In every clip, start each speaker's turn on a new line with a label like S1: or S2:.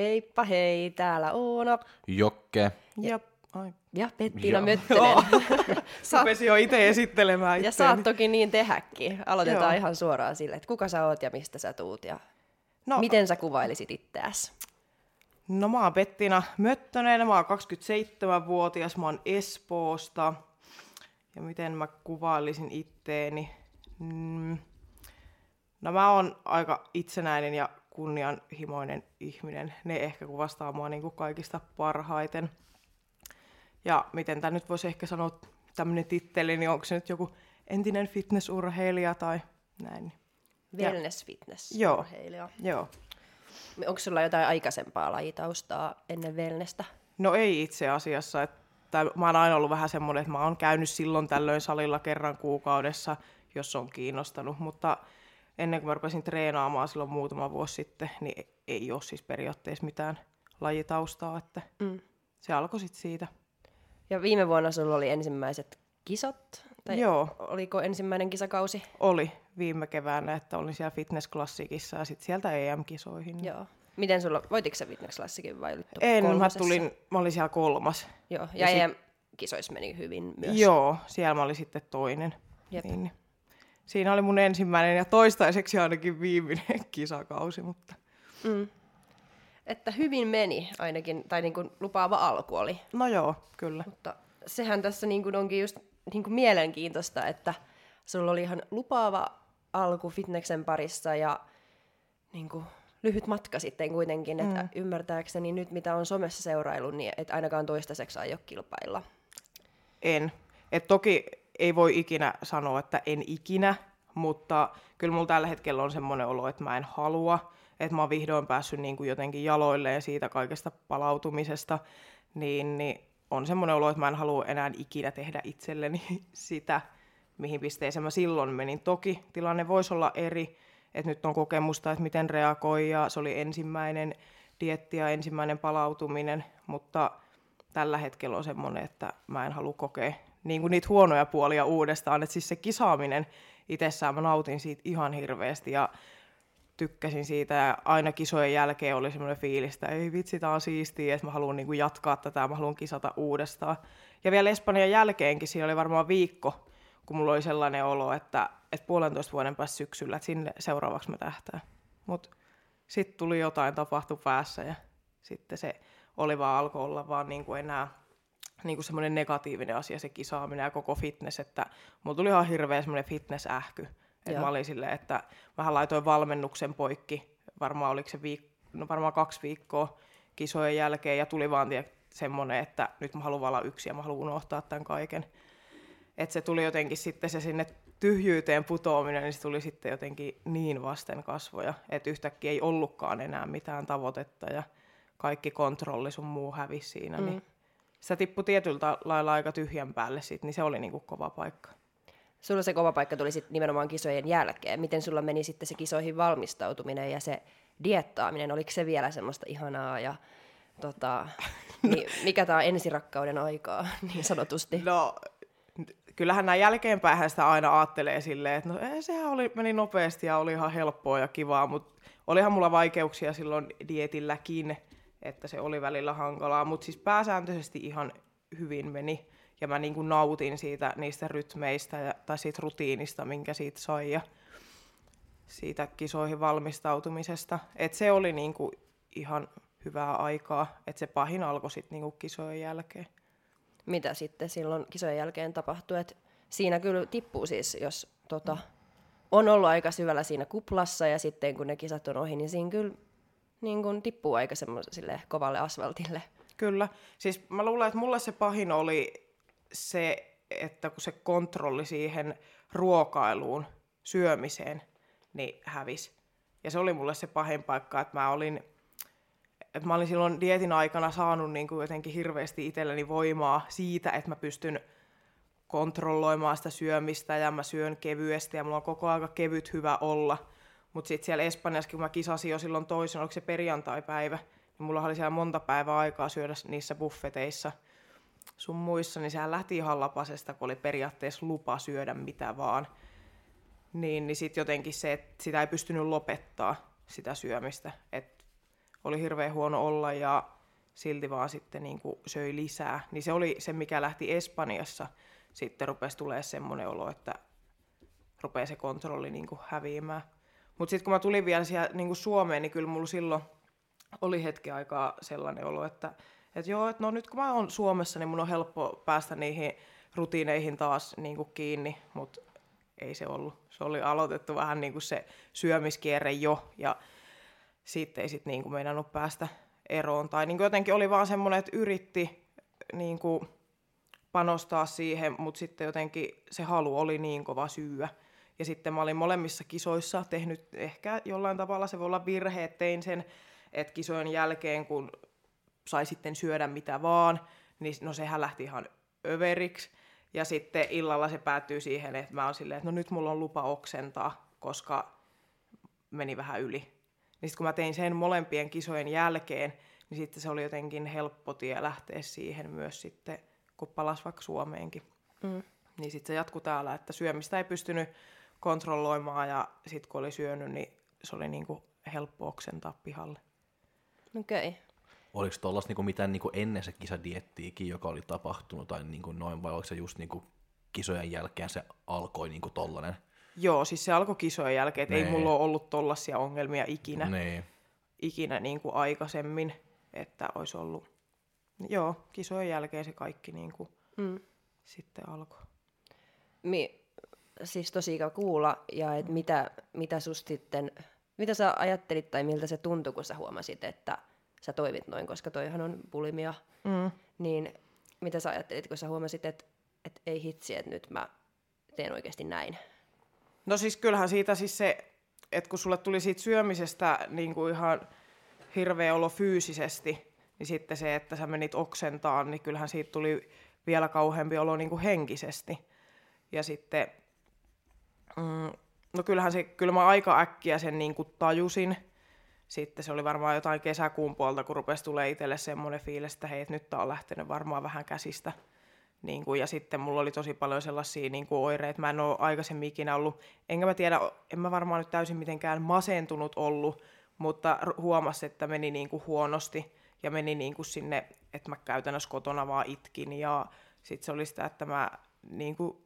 S1: Heippa hei, täällä Oona.
S2: Jokke.
S3: Ja, ai.
S1: Ja Pettina
S2: Joo.
S1: Möttönen. Saat,
S3: Rupesin jo itse esittelemään
S1: ja
S3: itseäni.
S1: saat toki niin tehäkin. Aloitetaan
S3: Joo.
S1: ihan suoraan sille, että kuka sä oot ja mistä sä tuut ja
S3: No,
S1: miten sä kuvailisit itseäsi.
S3: no mä oon Pettina Möttönen, mä oon 27-vuotias, mä oon Espoosta. Ja miten mä kuvailisin itteeni? Mm. No mä oon aika itsenäinen ja kunnianhimoinen ihminen. Ne ehkä kuvastaa mua niin kuin kaikista parhaiten. Ja miten tämä nyt voisi ehkä sanoa tämmöinen titteli, niin onko se nyt joku entinen fitnessurheilija tai näin.
S1: Wellness fitness
S3: Joo.
S1: urheilija.
S3: Joo.
S1: Onko sulla jotain aikaisempaa lajitaustaa ennen wellnesta?
S3: No ei itse asiassa. Että mä oon aina ollut vähän semmoinen, että mä oon käynyt silloin tällöin salilla kerran kuukaudessa, jos on kiinnostanut. Mutta ennen kuin mä rupesin treenaamaan silloin muutama vuosi sitten, niin ei ole siis periaatteessa mitään lajitaustaa. Että
S1: Mm.
S3: se alkoi sitten siitä.
S1: Ja viime vuonna sulla oli ensimmäiset kisat? Tai
S3: Joo.
S1: oliko ensimmäinen kisakausi?
S3: Oli viime keväänä, että olin siellä fitnessklassikissa ja sitten sieltä EM-kisoihin.
S1: Joo. Miten sulla, voitiko sä fitness klassikin vai olitko
S3: En, mä, tulin, mä olin siellä kolmas.
S1: Joo, ja,
S3: ja sit-
S1: ja EM-kisoissa meni hyvin myös.
S3: Joo, siellä mä olin sitten toinen.
S1: Jep.
S3: Niin, niin. Siinä oli mun ensimmäinen ja toistaiseksi ainakin viimeinen kisakausi, mutta
S1: Mm. Että hyvin meni ainakin, tai niin kuin lupaava alku oli.
S3: no joo, kyllä.
S1: Mutta sehän tässä niin kuin onkin just niin kuin mielenkiintoista, että sulla oli ihan lupaava alku fitneksen parissa ja niin kuin lyhyt matka sitten kuitenkin, että
S3: Mm.
S1: ymmärtääkseni nyt mitä on somessa seurailu, niin et ainakaan toistaiseksi aio kilpailla.
S3: En. Et toki ei voi ikinä sanoa, että en ikinä, mutta kyllä mulla tällä hetkellä on semmoinen olo, että mä en halua, että mä oon vihdoin päässyt niin kuin jotenkin jaloilleen siitä kaikesta palautumisesta, niin, niin on semmoinen olo, että mä en halua enää ikinä tehdä itselleni sitä, mihin pisteeseen mä silloin menin. Toki tilanne voisi olla eri, että nyt on kokemusta, että miten reagoi, ja se oli ensimmäinen dietti ja ensimmäinen palautuminen, mutta tällä hetkellä on semmoinen, että mä en halua kokea niin kuin niitä huonoja puolia uudestaan. Että siis se kisaaminen itsessään, mä nautin siitä ihan hirveästi ja tykkäsin siitä ja aina kisojen jälkeen oli semmoinen fiilis, että ei vitsi, tää on siistiä, että mä haluan niin kuin jatkaa tätä, mä haluan kisata uudestaan. Ja vielä Espanjan jälkeenkin, siinä oli varmaan viikko, kun mulla oli sellainen olo, että, että puolentoista vuoden päästä syksyllä, että sinne seuraavaksi mä tähtään. Mutta sitten tuli jotain, tapahtui päässä ja sitten se oli vaan alkoi olla vaan niin kuin enää niin kuin semmoinen negatiivinen asia se kisaaminen ja koko fitness, että mulla tuli ihan hirveä semmoinen fitness-ähky. Että mä olin silleen, että vähän laitoin valmennuksen poikki, varmaan oliko se viik- no varmaan kaksi viikkoa kisojen jälkeen ja tuli vaan tie, semmoinen, että nyt mä haluan olla yksi ja mä haluan unohtaa tämän kaiken. Että se tuli jotenkin sitten se sinne tyhjyyteen putoaminen, niin se tuli sitten jotenkin niin vasten kasvoja, että yhtäkkiä ei ollutkaan enää mitään tavoitetta ja kaikki kontrolli sun muu hävisi siinä, mm. niin sitä tippui tietyllä lailla aika tyhjän päälle sit, niin se oli niinku kova paikka.
S1: Sulla se kova paikka tuli sitten nimenomaan kisojen jälkeen. Miten sulla meni sitten se kisoihin valmistautuminen ja se diettaaminen? Oliko se vielä semmoista ihanaa ja tota, niin, mikä tämä on ensirakkauden aikaa niin sanotusti?
S3: No, kyllähän näin jälkeenpäin sitä aina ajattelee silleen, että no ei, sehän oli, meni nopeasti ja oli ihan helppoa ja kivaa, mutta olihan mulla vaikeuksia silloin dietilläkin, että se oli välillä hankalaa, mutta siis pääsääntöisesti ihan hyvin meni. Ja mä niin kuin nautin siitä, niistä rytmeistä ja, tai siitä rutiinista, minkä siitä sai ja siitä kisoihin valmistautumisesta. Et se oli niin kuin ihan hyvää aikaa, että se pahin alkoi sitten niin kuin kisojen jälkeen.
S1: Mitä sitten silloin kisojen jälkeen tapahtui? Et siinä kyllä tippuu siis, jos tota, on ollut aika syvällä siinä kuplassa ja sitten kun ne kisat on ohi, niin siinä kyllä niin kun tippuu aika semmoiselle kovalle asfaltille.
S3: Kyllä. Siis mä luulen, että mulle se pahin oli se, että kun se kontrolli siihen ruokailuun, syömiseen, niin hävisi. Ja se oli mulle se pahin paikka, että mä olin, että mä olin silloin dietin aikana saanut niin kuin jotenkin hirveästi itselleni voimaa siitä, että mä pystyn kontrolloimaan sitä syömistä ja mä syön kevyesti ja mulla on koko aika kevyt hyvä olla. Mutta sitten siellä Espanjassa, kun mä kisasin jo silloin toisen, oliko se perjantai-päivä, niin mulla oli siellä monta päivää aikaa syödä niissä buffeteissa sun muissa, niin sehän lähti ihan lapasesta, kun oli periaatteessa lupa syödä mitä vaan. Niin, niin sitten jotenkin se, että sitä ei pystynyt lopettaa, sitä syömistä. Et oli hirveän huono olla ja silti vaan sitten niin söi lisää. Niin se oli se, mikä lähti Espanjassa. Sitten rupesi tulee semmoinen olo, että rupeaa se kontrolli niin häviämään. Mutta sitten kun mä tulin vielä siellä niin kuin Suomeen, niin kyllä mulla silloin oli hetki aikaa sellainen olo, että, että joo, että no nyt kun mä oon Suomessa, niin mun on helppo päästä niihin rutiineihin taas niin kuin kiinni, mutta ei se ollut. Se oli aloitettu vähän niin kuin se syömiskierre jo, ja sitten ei sitten niin kuin meinannut päästä eroon. Tai niin kuin jotenkin oli vaan semmoinen, että yritti niin kuin panostaa siihen, mutta sitten jotenkin se halu oli niin kova syyä. Ja sitten mä olin molemmissa kisoissa tehnyt ehkä jollain tavalla, se voi olla virhe, että tein sen, että kisojen jälkeen, kun sai sitten syödä mitä vaan, niin no sehän lähti ihan överiksi. Ja sitten illalla se päättyy siihen, että mä oon silleen, että no nyt mulla on lupa oksentaa, koska meni vähän yli. Niin sitten kun mä tein sen molempien kisojen jälkeen, niin sitten se oli jotenkin helppo tie lähteä siihen myös sitten, kun palas vaikka Suomeenkin. Mm. Niin sitten se jatkuu täällä, että syömistä ei pystynyt kontrolloimaan ja sitten kun oli syönyt, niin se oli niinku helppo oksentaa pihalle.
S1: Okei. Okay.
S2: Oliko tuollaista niinku mitään niinku ennen se kisadiettiikin, joka oli tapahtunut tai niinku noin, vai oliko se just niinku kisojen jälkeen se alkoi niinku tollanen?
S3: Joo, siis se alkoi kisojen jälkeen, että ei mulla ole ollut tollasia ongelmia ikinä,
S2: Nee.
S3: ikinä niin kuin aikaisemmin, että olisi ollut, joo, kisojen jälkeen se kaikki niin kuin
S1: Mm.
S3: sitten alkoi.
S1: Mi- siis tosi ikävä kuulla, ja et mitä, mitä susta sitten, mitä sä ajattelit tai miltä se tuntui, kun sä huomasit, että sä toimit noin, koska toihan on bulimia,
S3: Mm.
S1: niin mitä sä ajattelit, kun sä huomasit, että, että ei hitsi, että nyt mä teen oikeasti näin?
S3: No siis kyllähän siitä siis se, että kun sulle tuli siitä syömisestä niin kuin ihan hirveä olo fyysisesti, niin sitten se, että sä menit oksentaan, niin kyllähän siitä tuli vielä kauheampi olo niin kuin henkisesti. Ja sitten, mm, no kyllähän se, kyllä mä aika äkkiä sen niin kuin tajusin. Sitten se oli varmaan jotain kesäkuun puolta, kun rupesi tulee itselle semmoinen fiilis, että hei, nyt tää on lähtenyt varmaan vähän käsistä. Niin kuin, ja sitten mulla oli tosi paljon sellaisia niin kuin oireita. Mä en ole aikaisemmin ikinä ollut, enkä mä tiedä, en mä varmaan nyt täysin mitenkään masentunut ollut, mutta huomasin, että meni niin kuin huonosti ja meni niin kuin sinne, että mä käytännössä kotona vaan itkin ja sitten se oli sitä, että mä niin kuin,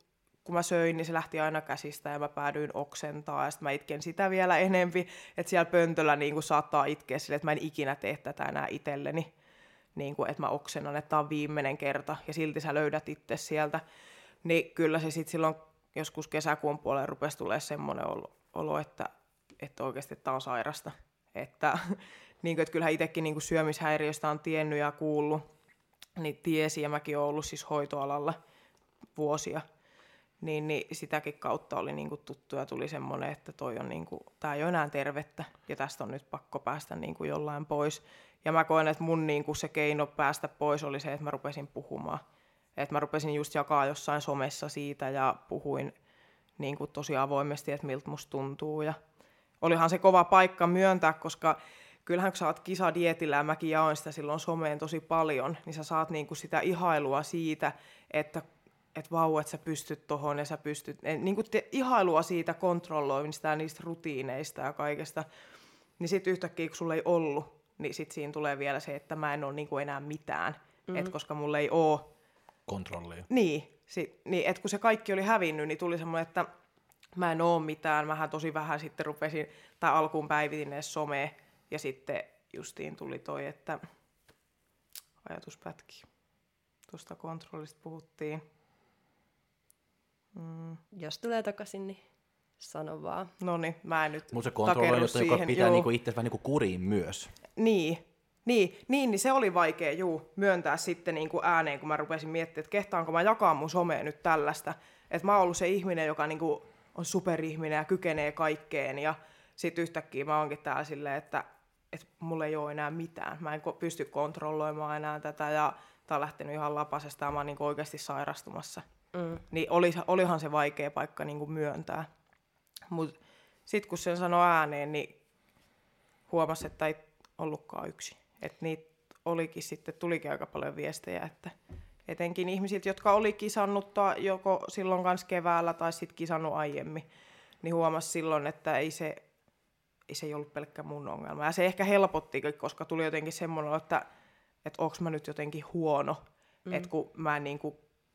S3: kun mä söin, niin se lähti aina käsistä ja mä päädyin oksentaa ja sitten mä itken sitä vielä enempi, että siellä pöntöllä niin kuin saattaa itkeä sille, että mä en ikinä tee tätä enää itselleni niin kuin, että mä oksennan, että tämä on viimeinen kerta, ja silti sä löydät itse sieltä. Niin kyllä se sitten silloin joskus kesäkuun puolella rupesi tulee semmoinen olo, että, että oikeasti tämä on sairasta. Että, niin kuin, että kyllähän itsekin niin kuin syömishäiriöstä on tiennyt ja kuullut, niin tiesi, ja mäkin olen ollut siis hoitoalalla vuosia, niin, niin sitäkin kautta oli niin kuin tuttu ja tuli semmoinen, että toi on niin kuin, tää ei ole enää tervettä ja tästä on nyt pakko päästä niin kuin jollain pois. Ja mä koen, että mun niin kuin se keino päästä pois oli se, että mä rupesin puhumaan. Että mä rupesin just jakaa jossain somessa siitä ja puhuin niin kuin tosi avoimesti, että miltä musta tuntuu. Ja olihan se kova paikka myöntää, koska kyllähän kun sä oot kisadietillä ja mäkin jaoin sitä silloin someen tosi paljon, niin sä saat niin kuin sitä ihailua siitä, että että vau, että sä pystyt tohon ja sä pystyt, niin kuin te, ihailua siitä kontrolloinnista ja niistä rutiineista ja kaikesta, niin sitten yhtäkkiä kun sulla ei ollut, niin sitten siinä tulee vielä se, että mä en ole niin kuin enää mitään, mm-hmm. et koska mulla ei ole
S2: Kontrollia.
S3: niin, si, niin että kun se kaikki oli hävinnyt, niin tuli semmoinen, että mä en oo mitään. Mähän tosi vähän sitten rupesin, tai alkuun päivitin edes somea, ja sitten justiin tuli toi, että ajatuspätki. Tuosta kontrollista puhuttiin. Mm.
S1: Jos tulee takaisin, niin sano vaan.
S3: No niin, mä en nyt
S2: Mutta se kontrolli on
S3: takerru
S2: jotain, joka
S3: siihen,
S2: pitää niinku itse vähän niinku kuriin myös.
S3: Niin, niin, niin, niin se oli vaikea juu, myöntää sitten niin kuin ääneen, kun mä rupesin miettimään, että kehtaanko mä jakaa mun somea nyt tällaista. Että mä oon ollut se ihminen, joka niin kuin on superihminen ja kykenee kaikkeen. Ja sitten yhtäkkiä mä oonkin täällä silleen, että, että mulla ei ole enää mitään. Mä en ko- pysty kontrolloimaan enää tätä ja tää on lähtenyt ihan lapasesta ja mä oon niin kuin oikeasti sairastumassa.
S1: Mm.
S3: Niin oli, olihan se vaikea paikka niin kuin myöntää. Mutta sitten kun sen sanoi ääneen, niin huomasi, että ei ollutkaan yksi. Että niitä olikin sitten, tulikin aika paljon viestejä, että etenkin ihmisiltä, jotka oli kisannut joko silloin kanssa keväällä tai sitten kisannut aiemmin, niin huomasi silloin, että ei se se ei ollut pelkkä mun ongelma. Ja se ehkä helpotti, koska tuli jotenkin semmoinen, että, että onko mä nyt jotenkin huono, mm. että kun mä en niin kuin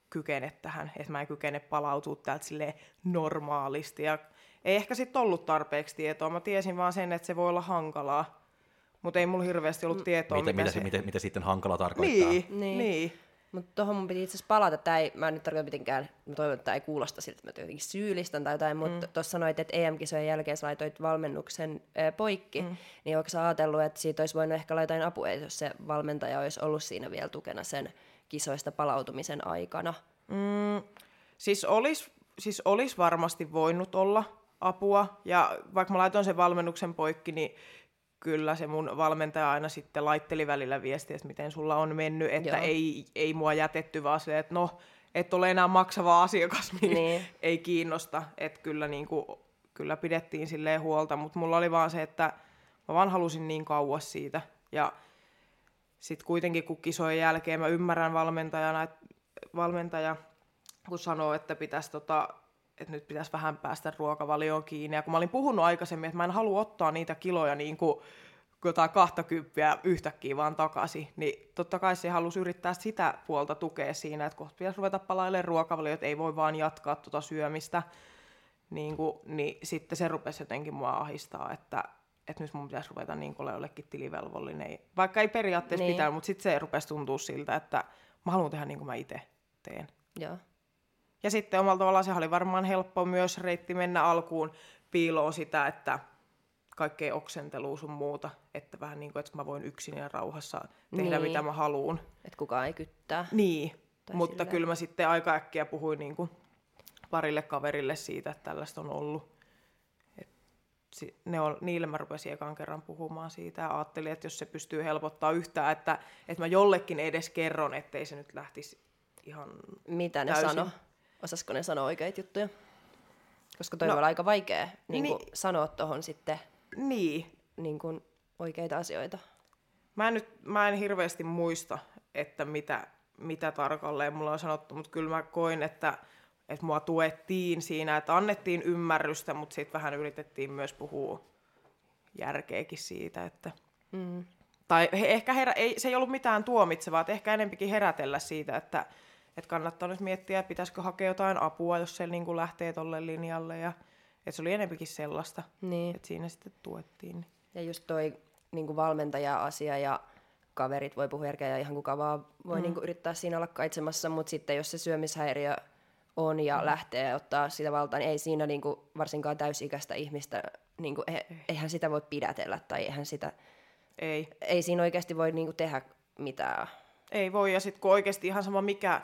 S3: kykene tähän, että mä en kykene palautua täältä silleen normaalisti. Ja ei ehkä sitten ollut tarpeeksi tietoa. Mä tiesin vaan sen, että se voi olla hankalaa. Mutta ei mulla hirveästi ollut tietoa,
S2: mitä,
S3: mitä,
S2: mitä,
S3: se...
S2: mitä, mitä sitten hankala tarkoittaa.
S3: Niin,
S1: Niin.
S3: niin. niin.
S1: Mutta tuohon mun piti itse asiassa palata. Tää ei, mä en nyt tarkoita mitenkään, mä toivon, että tämä ei kuulosta siltä, että mä jotenkin syyllistän tai jotain, mutta mm. tuossa sanoit, että EM-kisojen jälkeen sä laitoit valmennuksen ää, poikki, mm. niin onko sä ajatellut, että siitä olisi voinut ehkä laittaa apua, jos se valmentaja olisi ollut siinä vielä tukena sen kisoista palautumisen aikana?
S3: Mm, siis olisi siis olis varmasti voinut olla apua, ja vaikka mä laitoin sen valmennuksen poikki, niin kyllä se mun valmentaja aina sitten laitteli välillä viestiä, että miten sulla on mennyt, että ei, ei mua jätetty, vaan se, että no, et ole enää maksava asiakas, niin,
S1: Niin.
S3: ei kiinnosta. Että kyllä, niin kuin, kyllä pidettiin silleen huolta, mutta mulla oli vaan se, että mä vaan halusin niin kauas siitä. Ja sitten kuitenkin, kun kisojen jälkeen mä ymmärrän valmentajana, että valmentaja, kun sanoo, että pitäisi tota, että nyt pitäisi vähän päästä ruokavalioon kiinni. Ja kun mä olin puhunut aikaisemmin, että mä en halua ottaa niitä kiloja niin kuin jotain kahtakymppiä yhtäkkiä vaan takaisin, niin totta kai se halusi yrittää sitä puolta tukea siinä, että kohta pitäisi ruveta palailemaan ruokavalio, että ei voi vaan jatkaa tuota syömistä. Niin, kuin, niin sitten se rupesi jotenkin mua ahistaa, että, että nyt mun pitäisi ruveta niin kuin olla jollekin tilivelvollinen. Vaikka ei periaatteessa
S1: Niin.
S3: pitää, mutta sitten se rupesi tuntua siltä, että mä haluan tehdä niin kuin mä itse teen.
S1: Joo.
S3: Ja sitten omalla tavallaan se oli varmaan helppo myös reitti mennä alkuun piiloon sitä, että kaikkea oksentelua sun muuta, että vähän niin kuin, että mä voin yksin ja rauhassa tehdä
S1: Niin.
S3: mitä mä haluan.
S1: Että kukaan ei kyttää.
S3: Niin,
S1: Tai
S3: mutta
S1: silleen.
S3: kyllä mä sitten aika äkkiä puhuin niin kuin parille kaverille siitä, että tällaista on ollut. Ne on, niille mä rupesin ekan kerran puhumaan siitä ja ajattelin, että jos se pystyy helpottaa yhtään, että, että mä jollekin edes kerron, ettei se nyt lähtisi ihan
S1: Mitä ne
S3: Täysin.
S1: sano? Osasko ne sanoa oikeita juttuja? Koska toi
S3: No,
S1: olla aika vaikea niin
S3: niin.
S1: sanoa tuohon sitten
S3: niin.
S1: niin kuin, oikeita asioita.
S3: Mä en, nyt, mä en hirveästi muista, että mitä, mitä tarkalleen mulla on sanottu, mutta kyllä mä koin, että, että mua tuettiin siinä, että annettiin ymmärrystä, mutta sitten vähän yritettiin myös puhua järkeäkin siitä, että...
S1: Mm.
S3: Tai he, ehkä herä, ei, se ei ollut mitään tuomitsevaa, että ehkä enempikin herätellä siitä, että, että kannattaa nyt miettiä, pitäisikö hakea jotain apua, jos se niin kuin lähtee tolle linjalle. Ja, että se oli enempikin sellaista,
S1: Niin.
S3: että siinä sitten tuettiin. Niin.
S1: Ja just toi niin kuin valmentaja-asia ja kaverit voi puhua järkeä ja ihan kuka vaan voi mm. niin kuin, yrittää siinä olla kaitsemassa, mutta sitten jos se syömishäiriö on ja mm. lähtee ottaa sitä valtaa, niin ei siinä niin kuin, varsinkaan täysikäistä ihmistä, niin kuin, e- eihän sitä voi pidätellä tai eihän sitä,
S3: Ei.
S1: ei siinä oikeasti voi niin kuin, tehdä mitään.
S3: Ei voi, ja sitten kun oikeasti ihan sama mikä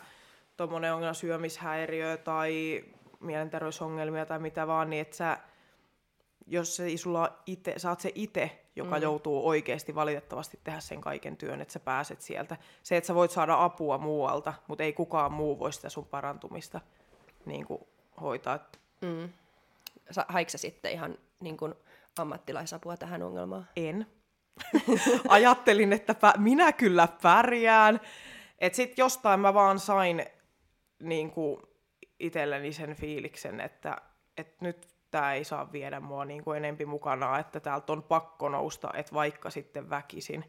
S3: tuommoinen ongelma, syömishäiriö tai mielenterveysongelmia tai mitä vaan, niin että sä, jos se sulla ite, sä oot se itse, joka mm. joutuu oikeasti valitettavasti tehdä sen kaiken työn, että sä pääset sieltä. Se, että sä voit saada apua muualta, mutta ei kukaan muu voi sitä sun parantumista niin kuin, hoitaa.
S1: Mm. Haiko sä sitten ihan niin kuin, ammattilaisapua tähän ongelmaan?
S3: En. Ajattelin, että pä- minä kyllä pärjään. Että sitten jostain mä vaan sain niin kuin itselleni sen fiiliksen, että, että nyt tämä ei saa viedä mua niin kuin enempi mukana, että täältä on pakko nousta, että vaikka sitten väkisin.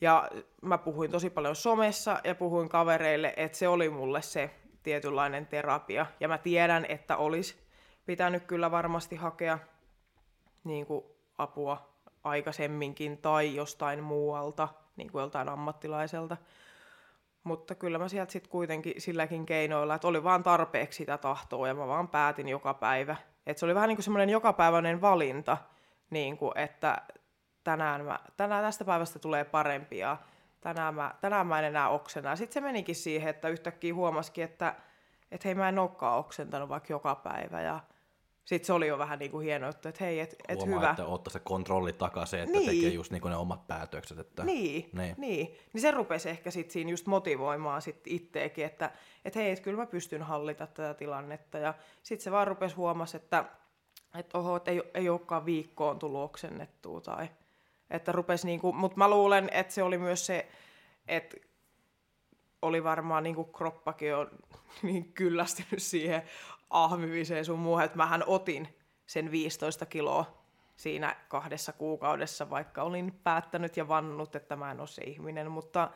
S3: Ja mä puhuin tosi paljon somessa ja puhuin kavereille, että se oli mulle se tietynlainen terapia. Ja mä tiedän, että olisi pitänyt kyllä varmasti hakea niin kuin apua aikaisemminkin tai jostain muualta, niin kuin joltain ammattilaiselta. Mutta kyllä mä sieltä sitten kuitenkin silläkin keinoilla, että oli vaan tarpeeksi sitä tahtoa ja mä vaan päätin joka päivä. Et se oli vähän niin kuin semmoinen jokapäiväinen valinta, niin kuin, että tänään, mä, tänään tästä päivästä tulee parempi ja tänään mä, tänään mä en enää oksena. Sitten se menikin siihen, että yhtäkkiä huomasikin, että, että hei mä en olekaan oksentanut vaikka joka päivä ja sitten se oli jo vähän niin kuin hieno että hei, et, et
S2: Huomaa,
S3: hyvä.
S2: että ottaa se kontrolli takaisin, että
S3: Niin.
S2: tekee just niin kuin ne omat päätökset. Että...
S3: Niin,
S2: Niin.
S3: niin. niin se rupesi ehkä sit siinä just motivoimaan sit itteekin, että et hei, et kyllä mä pystyn hallita tätä tilannetta. Ja sitten se vaan rupesi huomasi, että et oho, et ei, ei olekaan viikkoon tullut oksennettua tai että rupesi niinku, mutta mä luulen, että se oli myös se, että oli varmaan niinku kroppakin on niin kyllästynyt siihen ahmimiseen sun muuhun, että mähän otin sen 15 kiloa siinä kahdessa kuukaudessa, vaikka olin päättänyt ja vannut, että mä en ole se ihminen, mutta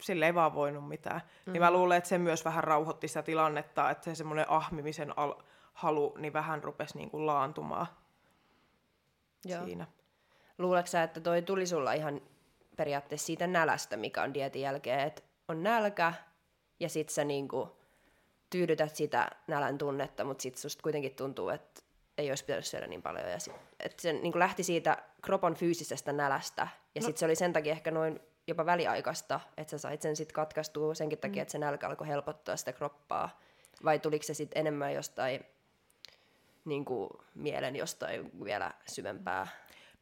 S3: sille ei vaan voinut mitään. Mm. Niin mä luulen, että se myös vähän rauhoitti sitä tilannetta, että se semmoinen ahmimisen al- halu niin vähän rupesi niin kuin laantumaan Joo. siinä.
S1: Luuletko sä, että toi tuli sulla ihan periaatteessa siitä nälästä, mikä on dietin jälkeen, että on nälkä ja sit sä niinku tyydytät sitä nälän tunnetta, mutta sit susta kuitenkin tuntuu, että ei olisi pitänyt syödä niin paljon. Ja sit, että se niin lähti siitä kropan fyysisestä nälästä ja no. sitten se oli sen takia ehkä noin jopa väliaikaista, että sä sait sen sitten katkaistua senkin takia, mm. että se nälkä alkoi helpottaa sitä kroppaa. Vai tuliko se sitten enemmän jostain niin kuin, mielen jostain vielä syvempää?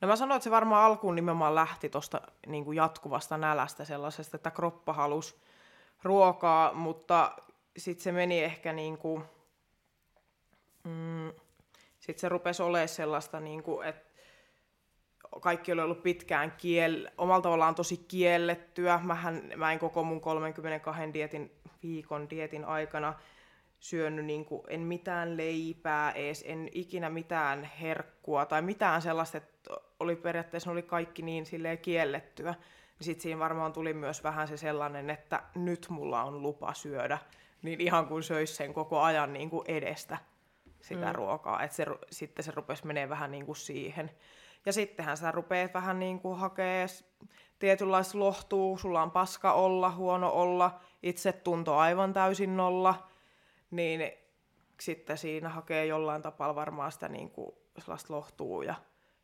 S3: No mä sanoin, että se varmaan alkuun nimenomaan lähti tuosta niin jatkuvasta nälästä sellaisesta, että kroppa halusi ruokaa, mutta sitten se meni ehkä niin kuin, mm, sitten se rupesi olemaan sellaista, niin kuin, että kaikki oli ollut pitkään kiel, omalla tavallaan tosi kiellettyä. Mähän, mä en koko mun 32 dietin, viikon dietin aikana syönyt niin kuin, en mitään leipää ees, en ikinä mitään herkkua tai mitään sellaista, että oli periaatteessa oli kaikki niin silleen kiellettyä. Niin sitten siinä varmaan tuli myös vähän se sellainen, että nyt mulla on lupa syödä, niin ihan kuin söisi sen koko ajan niin kuin edestä sitä mm. ruokaa, että se, sitten se rupesi menee vähän niin kuin siihen. Ja sittenhän sä rupeat vähän niin kuin hakee tietynlaista lohtuu, sulla on paska olla, huono olla, itse tunto aivan täysin nolla, niin sitten siinä hakee jollain tapaa varmaan sitä niin kuin sellaista lohtua ja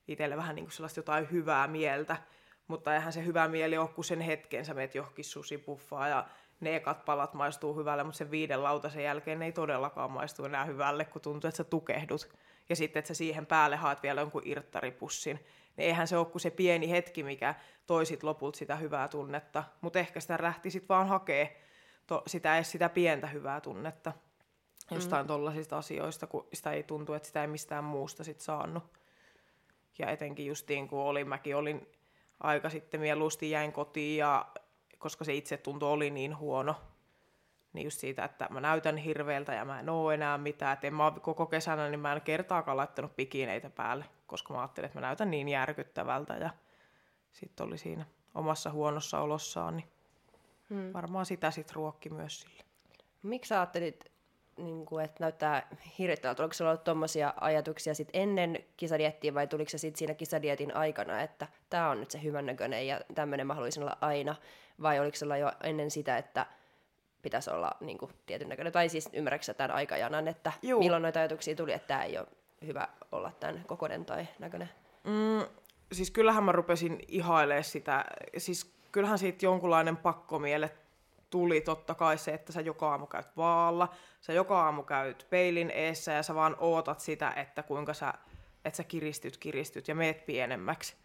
S3: itselle vähän niin kuin sellaista jotain hyvää mieltä. Mutta eihän se hyvä mieli ole, kun sen hetken sä meet johonkin susipuffaa ja ne ekat palat maistuu hyvälle, mutta sen viiden lautasen jälkeen ne ei todellakaan maistu enää hyvälle, kun tuntuu, että sä tukehdut. Ja sitten, että sä siihen päälle haat vielä jonkun irttaripussin. Niin eihän se ole kuin se pieni hetki, mikä toisit lopulta sitä hyvää tunnetta. Mutta ehkä sitä lähti sitten vaan hakee to, sitä, edes sitä pientä hyvää tunnetta jostain mm. tollaisista asioista, kun sitä ei tuntu, että sitä ei mistään muusta sit saanut. Ja etenkin justiin, kun olin, mäkin olin aika sitten mieluusti jäin kotiin ja koska se itse tunto oli niin huono, niin just siitä, että mä näytän hirveältä ja mä en oo enää mitään. Et en mä koko kesänä, niin mä en kertaakaan laittanut pikineitä päälle, koska mä ajattelin, että mä näytän niin järkyttävältä. Ja sitten oli siinä omassa huonossa olossaan, niin hmm. varmaan sitä sitten ruokki myös sille.
S1: Miksi sä ajattelit, niin kuin, että näyttää hirvittävältä? Oliko sulla ollut tuommoisia ajatuksia sit ennen kisadiettiä vai tuliko se sitten siinä kisadietin aikana, että tämä on nyt se hyvännäköinen ja tämmöinen mä haluaisin olla aina? Vai oliko sulla jo ennen sitä, että pitäisi olla niin kuin, tietyn näköinen? Tai siis ymmärrätkö tämän aikajanan, että Juu. milloin noita ajatuksia tuli, että tämä ei ole hyvä olla tämän kokoinen tai näköinen?
S3: Mm, siis kyllähän mä rupesin ihailemaan sitä. Siis kyllähän siitä jonkunlainen pakkomiele tuli totta kai se, että sä joka aamu käyt vaalla, sä joka aamu käyt peilin eessä ja sä vaan ootat sitä, että kuinka sä, että sä kiristyt, kiristyt ja meet pienemmäksi.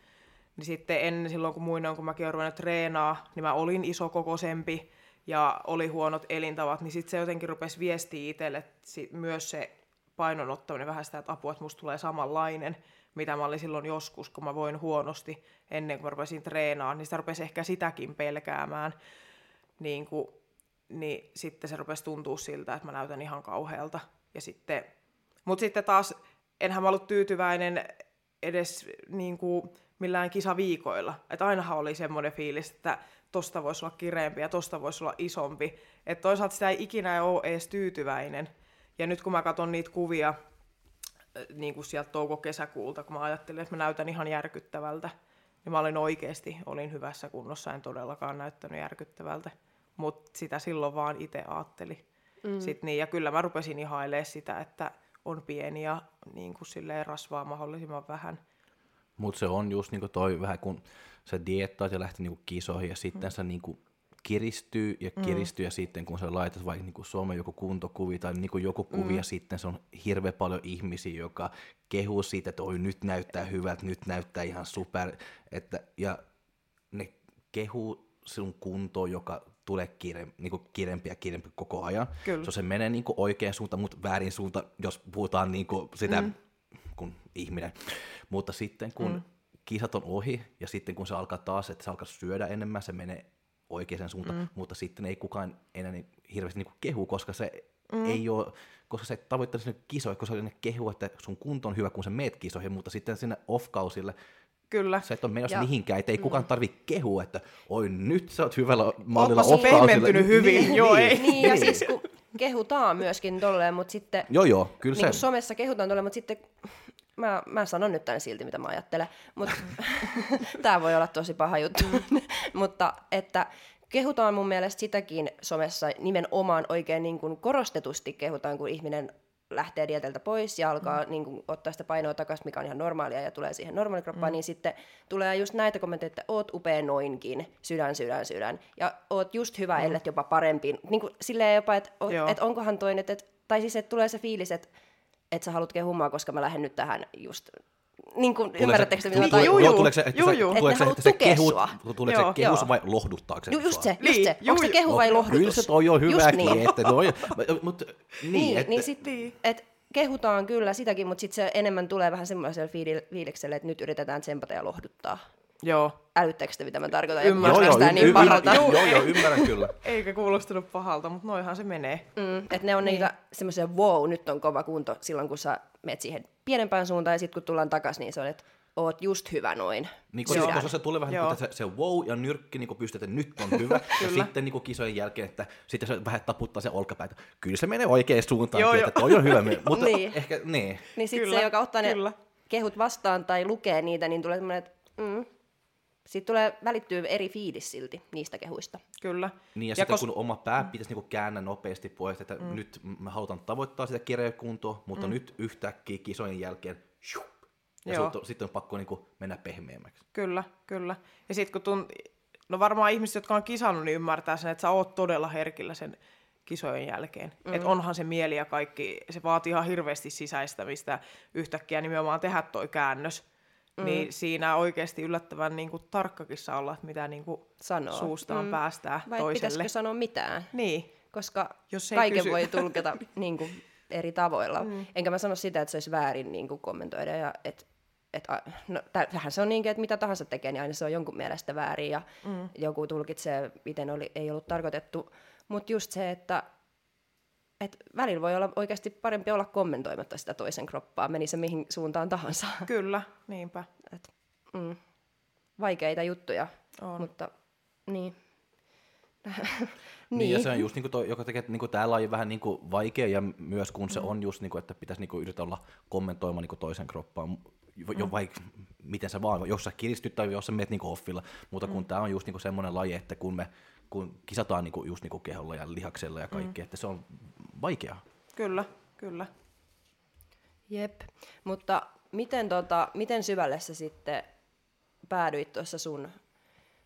S3: Niin sitten ennen silloin, kun muinoin, kun mäkin olen ruvennut treenaa, niin mä olin iso kokosempi ja oli huonot elintavat, niin sitten se jotenkin rupesi viestiä itselle myös se painon ottaminen vähän sitä, että apua, että musta tulee samanlainen, mitä mä olin silloin joskus, kun mä voin huonosti ennen kuin mä rupesin treenaamaan, niin sitä rupesi ehkä sitäkin pelkäämään. Niin, kuin, niin sitten se rupesi tuntua siltä, että mä näytän ihan kauhealta. Ja sitten, mutta sitten taas enhän mä ollut tyytyväinen edes niin kuin, millään kisaviikoilla. Että ainahan oli semmoinen fiilis, että tosta voisi olla kireempi ja tosta voisi olla isompi. Että toisaalta sitä ei ikinä ole edes tyytyväinen. Ja nyt kun mä katson niitä kuvia niin kuin sieltä touko-kesäkuulta, kun mä ajattelin, että mä näytän ihan järkyttävältä, niin mä olin oikeasti, olin hyvässä kunnossa, en todellakaan näyttänyt järkyttävältä. Mutta sitä silloin vaan itse ajatteli. Mm. Sit niin, ja kyllä mä rupesin ihailemaan sitä, että on pieni ja niin kuin silleen rasvaa mahdollisimman vähän.
S2: Mutta se on just niinku toi vähän kun sä diettaat ja lähti niinku kisoihin ja sitten mm. sä niinku kiristyy ja mm. kiristyy mm. ja sitten kun sä laitat vaikka niinku some joku kuntokuvi tai niinku joku kuvi mm. ja sitten se on hirveän paljon ihmisiä, joka kehuu siitä, että oi nyt näyttää hyvältä, nyt näyttää ihan super, että, ja ne kehuu sun kuntoon, joka tulee kire, niinku kirempi ja kirempi koko ajan. Kyllä. So se menee niinku oikeaan suuntaan, mutta väärin suuntaan, jos puhutaan niinku sitä mm. kun ihminen. Mutta sitten kun mm. kisat on ohi ja sitten kun se alkaa taas, että se alkaa syödä enemmän, se menee oikeaan suuntaan, mm. mutta sitten ei kukaan enää niin hirveästi niin kehu, koska se mm. ei ole, koska se tavoittelee sinne kisoja, koska ne kehu, että sun kunto on hyvä, kun sä meet kisoihin, mutta sitten sinne off-kausille
S3: Kyllä.
S2: Sä et ole menossa
S1: Ja-
S2: mihinkään, ettei kukaan tarvi kehua, että oi nyt sä oot hyvällä mallilla
S3: Ootpas
S2: off-kausille.
S3: pehmentynyt hyvin. Joo, ei.
S1: Niin, ja siis kun kehutaan myöskin tolleen, mutta sitten
S2: Joo, joo, kyllä
S1: niin
S2: se.
S1: somessa kehutaan tolleen, mutta sitten mä, mä sanon nyt tänne silti, mitä mä ajattelen, mutta tämä voi olla tosi paha juttu, mutta että kehutaan mun mielestä sitäkin somessa nimenomaan oikein niin kuin korostetusti kehutaan, kun ihminen lähtee dieteltä pois ja alkaa mm. niin kuin, ottaa sitä painoa takaisin, mikä on ihan normaalia ja tulee siihen normaalikroppaan, mm. niin sitten tulee just näitä kommentteja, että oot upea noinkin, sydän, sydän, sydän, ja oot just hyvä, mm. ellet jopa parempi. Niin kuin, silleen jopa, että et onkohan toi nyt, et, tai siis että tulee se fiilis, että et sä haluat kehumaan, koska mä lähden nyt tähän just, niin kuin, ymmärrättekö te, mitä
S3: Juu, juu.
S2: tuleeko se, että
S3: Juu, juu.
S2: tuleeko se,
S1: ne
S2: että se kehut,
S1: sua.
S2: tuleeko
S3: Joo,
S2: se kehus
S1: joo.
S2: vai lohduttaako se
S1: Ju, just se, just
S3: Niin,
S1: se.
S3: juu,
S1: Onko se
S3: juu.
S1: kehu vai
S2: No,
S1: lohdutus?
S2: Kyllä se toi on hyväkin,
S1: niin.
S2: että noi, mutta niin,
S1: Niin,
S2: että,
S1: niin, sit,
S3: Niin.
S1: et kehutaan kyllä sitäkin, mutta sitten se enemmän tulee vähän semmoiselle fiili- fiilikselle, että nyt yritetään tsempata ja lohduttaa.
S3: Joo.
S1: Älyttekö te, mitä mä tarkoitan?
S3: Ymmärrän.
S1: Joo, joo,
S2: y-
S1: niin
S2: y-
S1: pahalta.
S2: Joo, joo, joo, ymmärrän kyllä.
S3: Eikä kuulostanut pahalta, mutta noihan se menee.
S1: Mm, että ne on niin. niitä semmoisia, wow, nyt on kova kunto silloin, kun sä menet siihen pienempään suuntaan, ja sitten kun tullaan takaisin, niin se on, että oot just hyvä noin.
S2: Niin, koska,
S1: Sydän.
S2: koska se tulee vähän
S3: Joo.
S2: niin kuin, että se, se wow ja nyrkki niin pystyy, että nyt on hyvä. ja sitten niin kuin kisojen jälkeen, että sitten se vähän taputtaa se olkapäätä. Kyllä se menee oikeaan suuntaan,
S3: Joo,
S2: kyllä, että toi on hyvä. mutta
S1: Niin.
S2: ehkä, niin.
S1: Niin sitten se, joka ottaa ne
S3: kyllä.
S1: kehut vastaan tai lukee niitä, niin tulee semmoinen, että mm. Sitten tulee välittyy eri fiilis silti niistä kehuista.
S3: Kyllä.
S2: Niin ja,
S3: Ja
S2: sitten
S3: kos-
S2: kun oma pää pitäisi niinku käännä nopeasti pois, että mm. nyt mä haluan tavoittaa sitä kirjakuntoa, mutta mm. nyt yhtäkkiä kisojen jälkeen, shup, ja
S3: Joo.
S2: sut, sitten on pakko niinku mennä pehmeämmäksi.
S3: Kyllä, kyllä. Ja sitten kun tunt... No varmaan ihmiset, jotka on kisannut, niin ymmärtää sen, että sä oot todella herkillä sen kisojen jälkeen. Mm. Että onhan se mieli ja kaikki, se vaatii ihan hirveästi sisäistämistä yhtäkkiä nimenomaan tehdä toi käännös. Mm. Niin siinä oikeasti yllättävän niin kuin, tarkkakin saa olla, että mitä niin kuin,
S1: Sanoo.
S3: suustaan mm. päästää
S1: Vai
S3: toiselle.
S1: pitäisikö sanoa mitään?
S3: Niin,
S1: koska
S3: Jos
S1: kaiken
S3: kysy.
S1: voi tulkita niin kuin, eri tavoilla. Mm. Enkä mä sano sitä, että se olisi väärin niin kuin, kommentoida. Ja, et, et, no, tämähän se on niinkin, että mitä tahansa tekee, niin aina se on jonkun mielestä väärin ja mm. joku tulkitsee, miten oli, ei ollut tarkoitettu. Mutta just se, että et välillä voi olla oikeasti parempi olla kommentoimatta sitä toisen kroppaa, meni se mihin suuntaan tahansa.
S3: kyllä, niinpä.
S1: Et, mm, vaikeita juttuja,
S3: On.
S1: mutta niin.
S2: Niin. niin. ja se on just niinku toi, joka tekee niinku tää laji vähän niinku vaikea ja myös kun se on just niinku, että pitäisi niinku yrittää olla kommentoimaan niinku toisen kroppaa, jo, jo vaikka miten sä vaan, jos sä kiristyt tai jos sä meet niinku offilla, mutta kun tää on just niinku semmoinen laji, että kun me kun kisataan niinku, just niinku keholla ja lihaksella ja kaikki, että se on vaikeaa.
S3: Kyllä, kyllä.
S1: Jep, mutta miten, tota, miten syvälle sä sitten päädyit tuossa sun,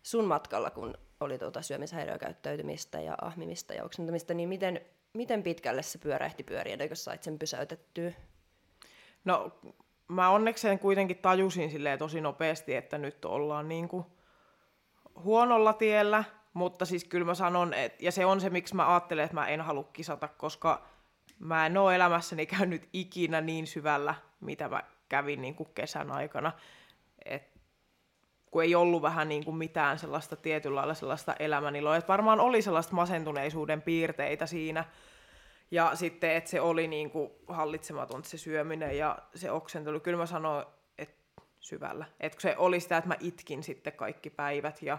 S1: sun matkalla, kun oli tuota syömishäiriökäyttäytymistä ja ahmimista ja oksentamista, niin miten, miten pitkälle se pyörähti pyöriä, eikö sait sen pysäytettyä?
S3: No, mä onnekseen kuitenkin tajusin silleen tosi nopeasti, että nyt ollaan niin kuin huonolla tiellä, mutta siis kyllä mä sanon, että, ja se on se, miksi mä ajattelen, että mä en halua kisata, koska mä en ole elämässäni käynyt ikinä niin syvällä, mitä mä kävin niin kuin kesän aikana. Et kun ei ollut vähän niin kuin mitään sellaista tietyllä lailla sellaista elämäniloa. Et varmaan oli sellaista masentuneisuuden piirteitä siinä. Ja sitten, että se oli niin kuin hallitsematon se syöminen ja se oksentelu. Kyllä mä sanoin, että syvällä. Että se oli sitä, että mä itkin sitten kaikki päivät ja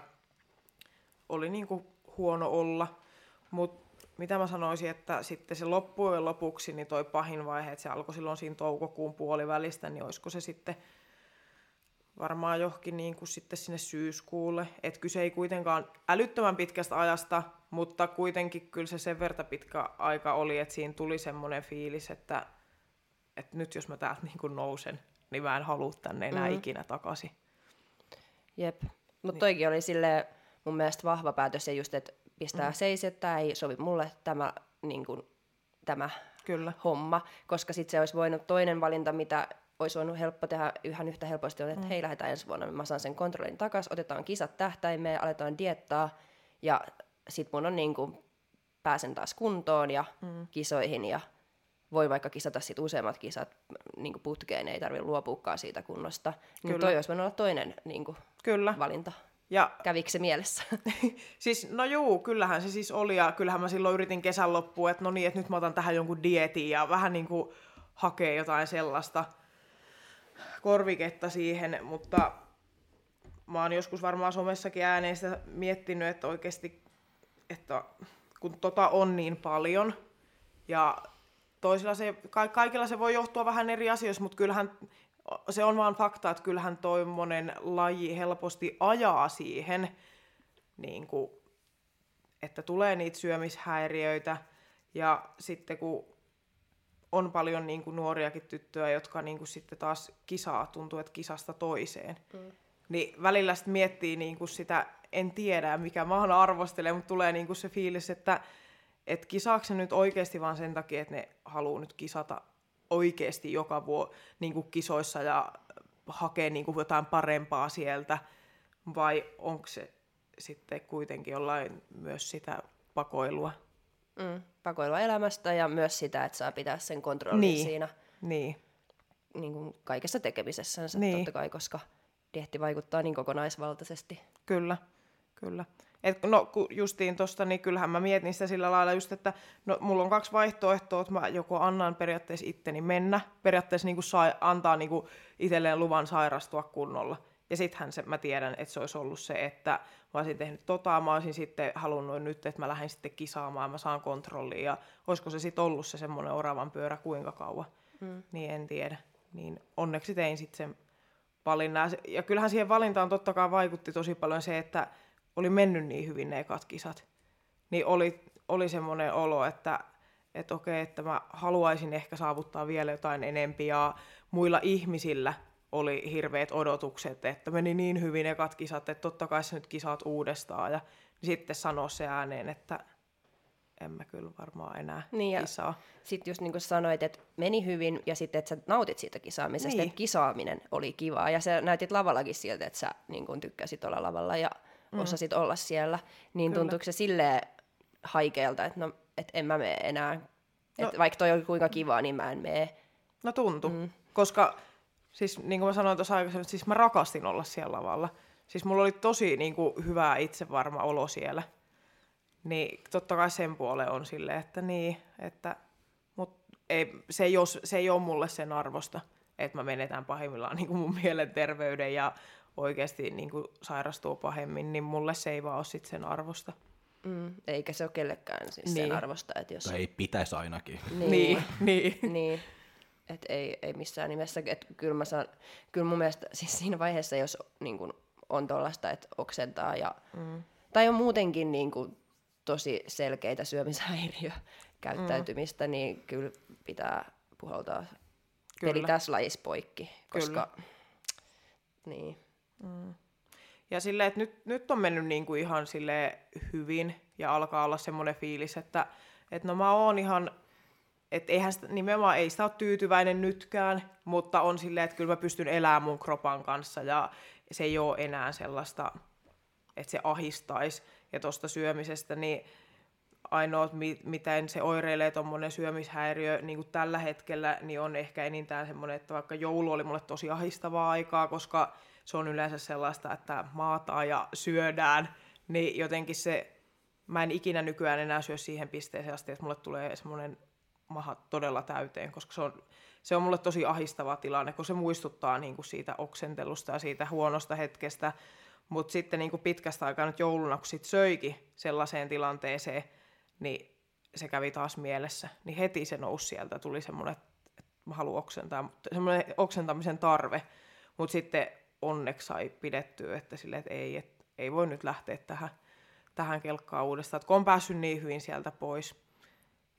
S3: oli niin kuin huono olla. Mutta mitä mä sanoisin, että sitten se loppujen lopuksi, niin toi pahin vaihe, että se alkoi silloin siinä toukokuun puolivälistä, niin olisiko se sitten varmaan johonkin niin kuin sitten sinne syyskuulle. Että kyse ei kuitenkaan älyttömän pitkästä ajasta, mutta kuitenkin kyllä se sen verta pitkä aika oli, että siinä tuli semmoinen fiilis, että, että nyt jos mä täältä niin kuin nousen, niin mä en halua tänne enää mm. ikinä takaisin.
S1: Jep, mutta toikin oli sille mun mielestä vahva päätös ja just, että pistää mm. seis, että ei sovi mulle tämä, niin kuin, tämä
S3: Kyllä.
S1: homma, koska sitten se olisi voinut toinen valinta, mitä olisi voinut helppo tehdä ihan yhtä helposti, on, että mm. hei, lähdetään ensi vuonna, mä saan sen kontrollin takaisin, otetaan kisat tähtäimeen, aletaan diettaa, ja sit mun on niin kuin, pääsen taas kuntoon ja mm. kisoihin, ja voi vaikka kisata sit useammat kisat niin putkeen, ei tarvitse luopuukaan siitä kunnosta. Niin
S3: Kyllä.
S1: toi olisi voinut olla toinen niin kuin,
S3: Kyllä.
S1: valinta.
S3: Ja
S1: Kävikö se mielessä?
S3: siis, no juu, kyllähän se siis oli, ja kyllähän mä silloin yritin kesän loppuun, että no niin, että nyt mä otan tähän jonkun dietin ja vähän niin kuin hakee jotain sellaista korviketta siihen, mutta mä oon joskus varmaan somessakin ääneen sitä miettinyt, että oikeasti, että kun tota on niin paljon, ja toisilla se, ka- kaikilla se voi johtua vähän eri asioista, mutta kyllähän se on vaan fakta, että kyllähän toimonen laji helposti ajaa siihen, niin kuin, että tulee niitä syömishäiriöitä, ja sitten kun on paljon niin kuin nuoriakin tyttöjä, jotka niin kuin sitten taas kisaa, tuntuu, että kisasta toiseen. Mm. Niin välillä sitten miettii niin kuin sitä, en tiedä mikä maan arvostelee, mutta tulee niin kuin se fiilis, että et kisaako se nyt oikeasti vaan sen takia, että ne haluaa nyt kisata oikeasti joka vuo niin kisoissa ja hakee niin kuin jotain parempaa sieltä, vai onko se sitten kuitenkin jollain myös sitä pakoilua?
S1: Mm, pakoilua elämästä ja myös sitä, että saa pitää sen kontrollin
S3: Niin.
S1: siinä
S3: Niin,
S1: niin kuin kaikessa tekemisessänsä
S3: Niin.
S1: totta kai, koska dietti vaikuttaa niin kokonaisvaltaisesti.
S3: Kyllä, kyllä. Et, no ku justiin tosta, niin kyllähän mä mietin sitä sillä lailla just, että no, mulla on kaksi vaihtoehtoa, että mä joko annan periaatteessa itteni mennä, periaatteessa niin sai, antaa niin itselleen luvan sairastua kunnolla. Ja sittenhän se, mä tiedän, että se olisi ollut se, että mä olisin tehnyt tota, mä olisin sitten halunnut nyt, että mä lähden sitten kisaamaan, mä saan kontrolliin. Ja olisiko se sitten ollut se semmoinen oravan pyörä kuinka kauan, mm. niin en tiedä. Niin onneksi tein sitten sen valinnan. Ja kyllähän siihen valintaan totta kai vaikutti tosi paljon se, että oli mennyt niin hyvin ne ekat kisat. Niin oli, oli semmoinen olo, että, että okei, että mä haluaisin ehkä saavuttaa vielä jotain enempi ja muilla ihmisillä oli hirveät odotukset, että meni niin hyvin ekat kisat, että totta kai sä nyt kisaat uudestaan ja niin sitten sanoo se ääneen, että en mä kyllä varmaan enää
S1: Niin ja
S3: kisaa.
S1: Sitten just niin kuin sanoit, että meni hyvin ja sitten, että sä nautit siitä kisaamisesta,
S3: Niin.
S1: niin. että kisaaminen oli kivaa. Ja sä näytit lavallakin siltä, että sä niin kuin tykkäsit olla lavalla ja mm. osasit olla siellä. Niin
S3: Kyllä.
S1: tuntuuko se silleen haikealta, että no, et en mä mene enää.
S3: No-
S1: Et vaikka toi oli kuinka kivaa, niin mä en mene.
S3: No tuntui, mm. koska siis niin kuin mä sanoin tuossa aikaisemmin, siis mä rakastin olla siellä lavalla. Siis mulla oli tosi niin kuin, hyvä itsevarma olo siellä. Niin totta kai sen puoleen on silleen, että niin, että mut ei, se, ei ole, se ei ole mulle sen arvosta, että mä menetän pahimmillaan niin kuin mun mielenterveyden ja oikeasti niin kuin, sairastuu pahemmin, niin mulle se ei vaan ole sit sen arvosta.
S1: Mm. Eikä se ole kellekään siis
S3: Niin.
S1: sen arvosta, että jos...
S2: Tai ei pitäisi ainakin.
S3: Niin, niin.
S1: niin. Et ei, ei missään nimessä. Et kyllä, mä saan, kyllä mun mielestä siis siinä vaiheessa, jos niin kun on tuollaista, että oksentaa ja, mm. tai on muutenkin niin kun, tosi selkeitä syömishäiriökäyttäytymistä, mm. niin kyllä pitää puhaltaa
S3: Kyllä.
S1: peli tässä lajissa poikki, koska niin.
S3: Ja silleen, että nyt, nyt on mennyt niin kuin ihan sille hyvin ja alkaa olla semmoinen fiilis, että, että no mä oon ihan, että eihän sitä, nimenomaan ei sitä ole tyytyväinen nytkään, mutta on silleen, että kyllä mä pystyn elämään mun kropan kanssa ja se ei ole enää sellaista, että se ahistaisi. Ja tuosta syömisestä, niin ainoa, mi- miten se oireilee tuommoinen syömishäiriö niin kuin tällä hetkellä, niin on ehkä enintään semmoinen, että vaikka joulu oli mulle tosi ahistavaa aikaa, koska se on yleensä sellaista, että maataan ja syödään, niin jotenkin se, mä en ikinä nykyään enää syö siihen pisteeseen asti, että mulle tulee semmoinen maha todella täyteen, koska se on, se on mulle tosi ahistava tilanne, kun se muistuttaa niin kuin siitä oksentelusta ja siitä huonosta hetkestä, mutta sitten niin kuin pitkästä aikaa nyt jouluna, kun sit söikin sellaiseen tilanteeseen, niin se kävi taas mielessä. Niin heti se nousi sieltä, tuli semmoinen, että mä haluan oksentaa, semmoinen oksentamisen tarve. Mutta sitten onneksi sai pidettyä, että sille, että ei, et, ei voi nyt lähteä tähän, tähän kelkkaan uudestaan. Et kun on päässyt niin hyvin sieltä pois.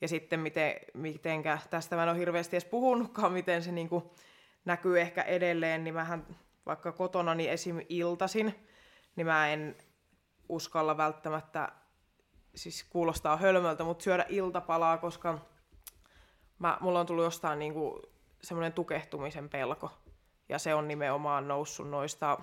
S3: Ja sitten miten, mitenkä, tästä mä en ole hirveästi edes puhunutkaan, miten se niinku näkyy ehkä edelleen, niin mähän vaikka kotona niin esim. iltasin, niin mä en uskalla välttämättä, siis kuulostaa hölmöltä, mutta syödä iltapalaa, koska mä, mulla on tullut jostain niinku semmoinen tukehtumisen pelko. Ja se on nimenomaan noussut noista,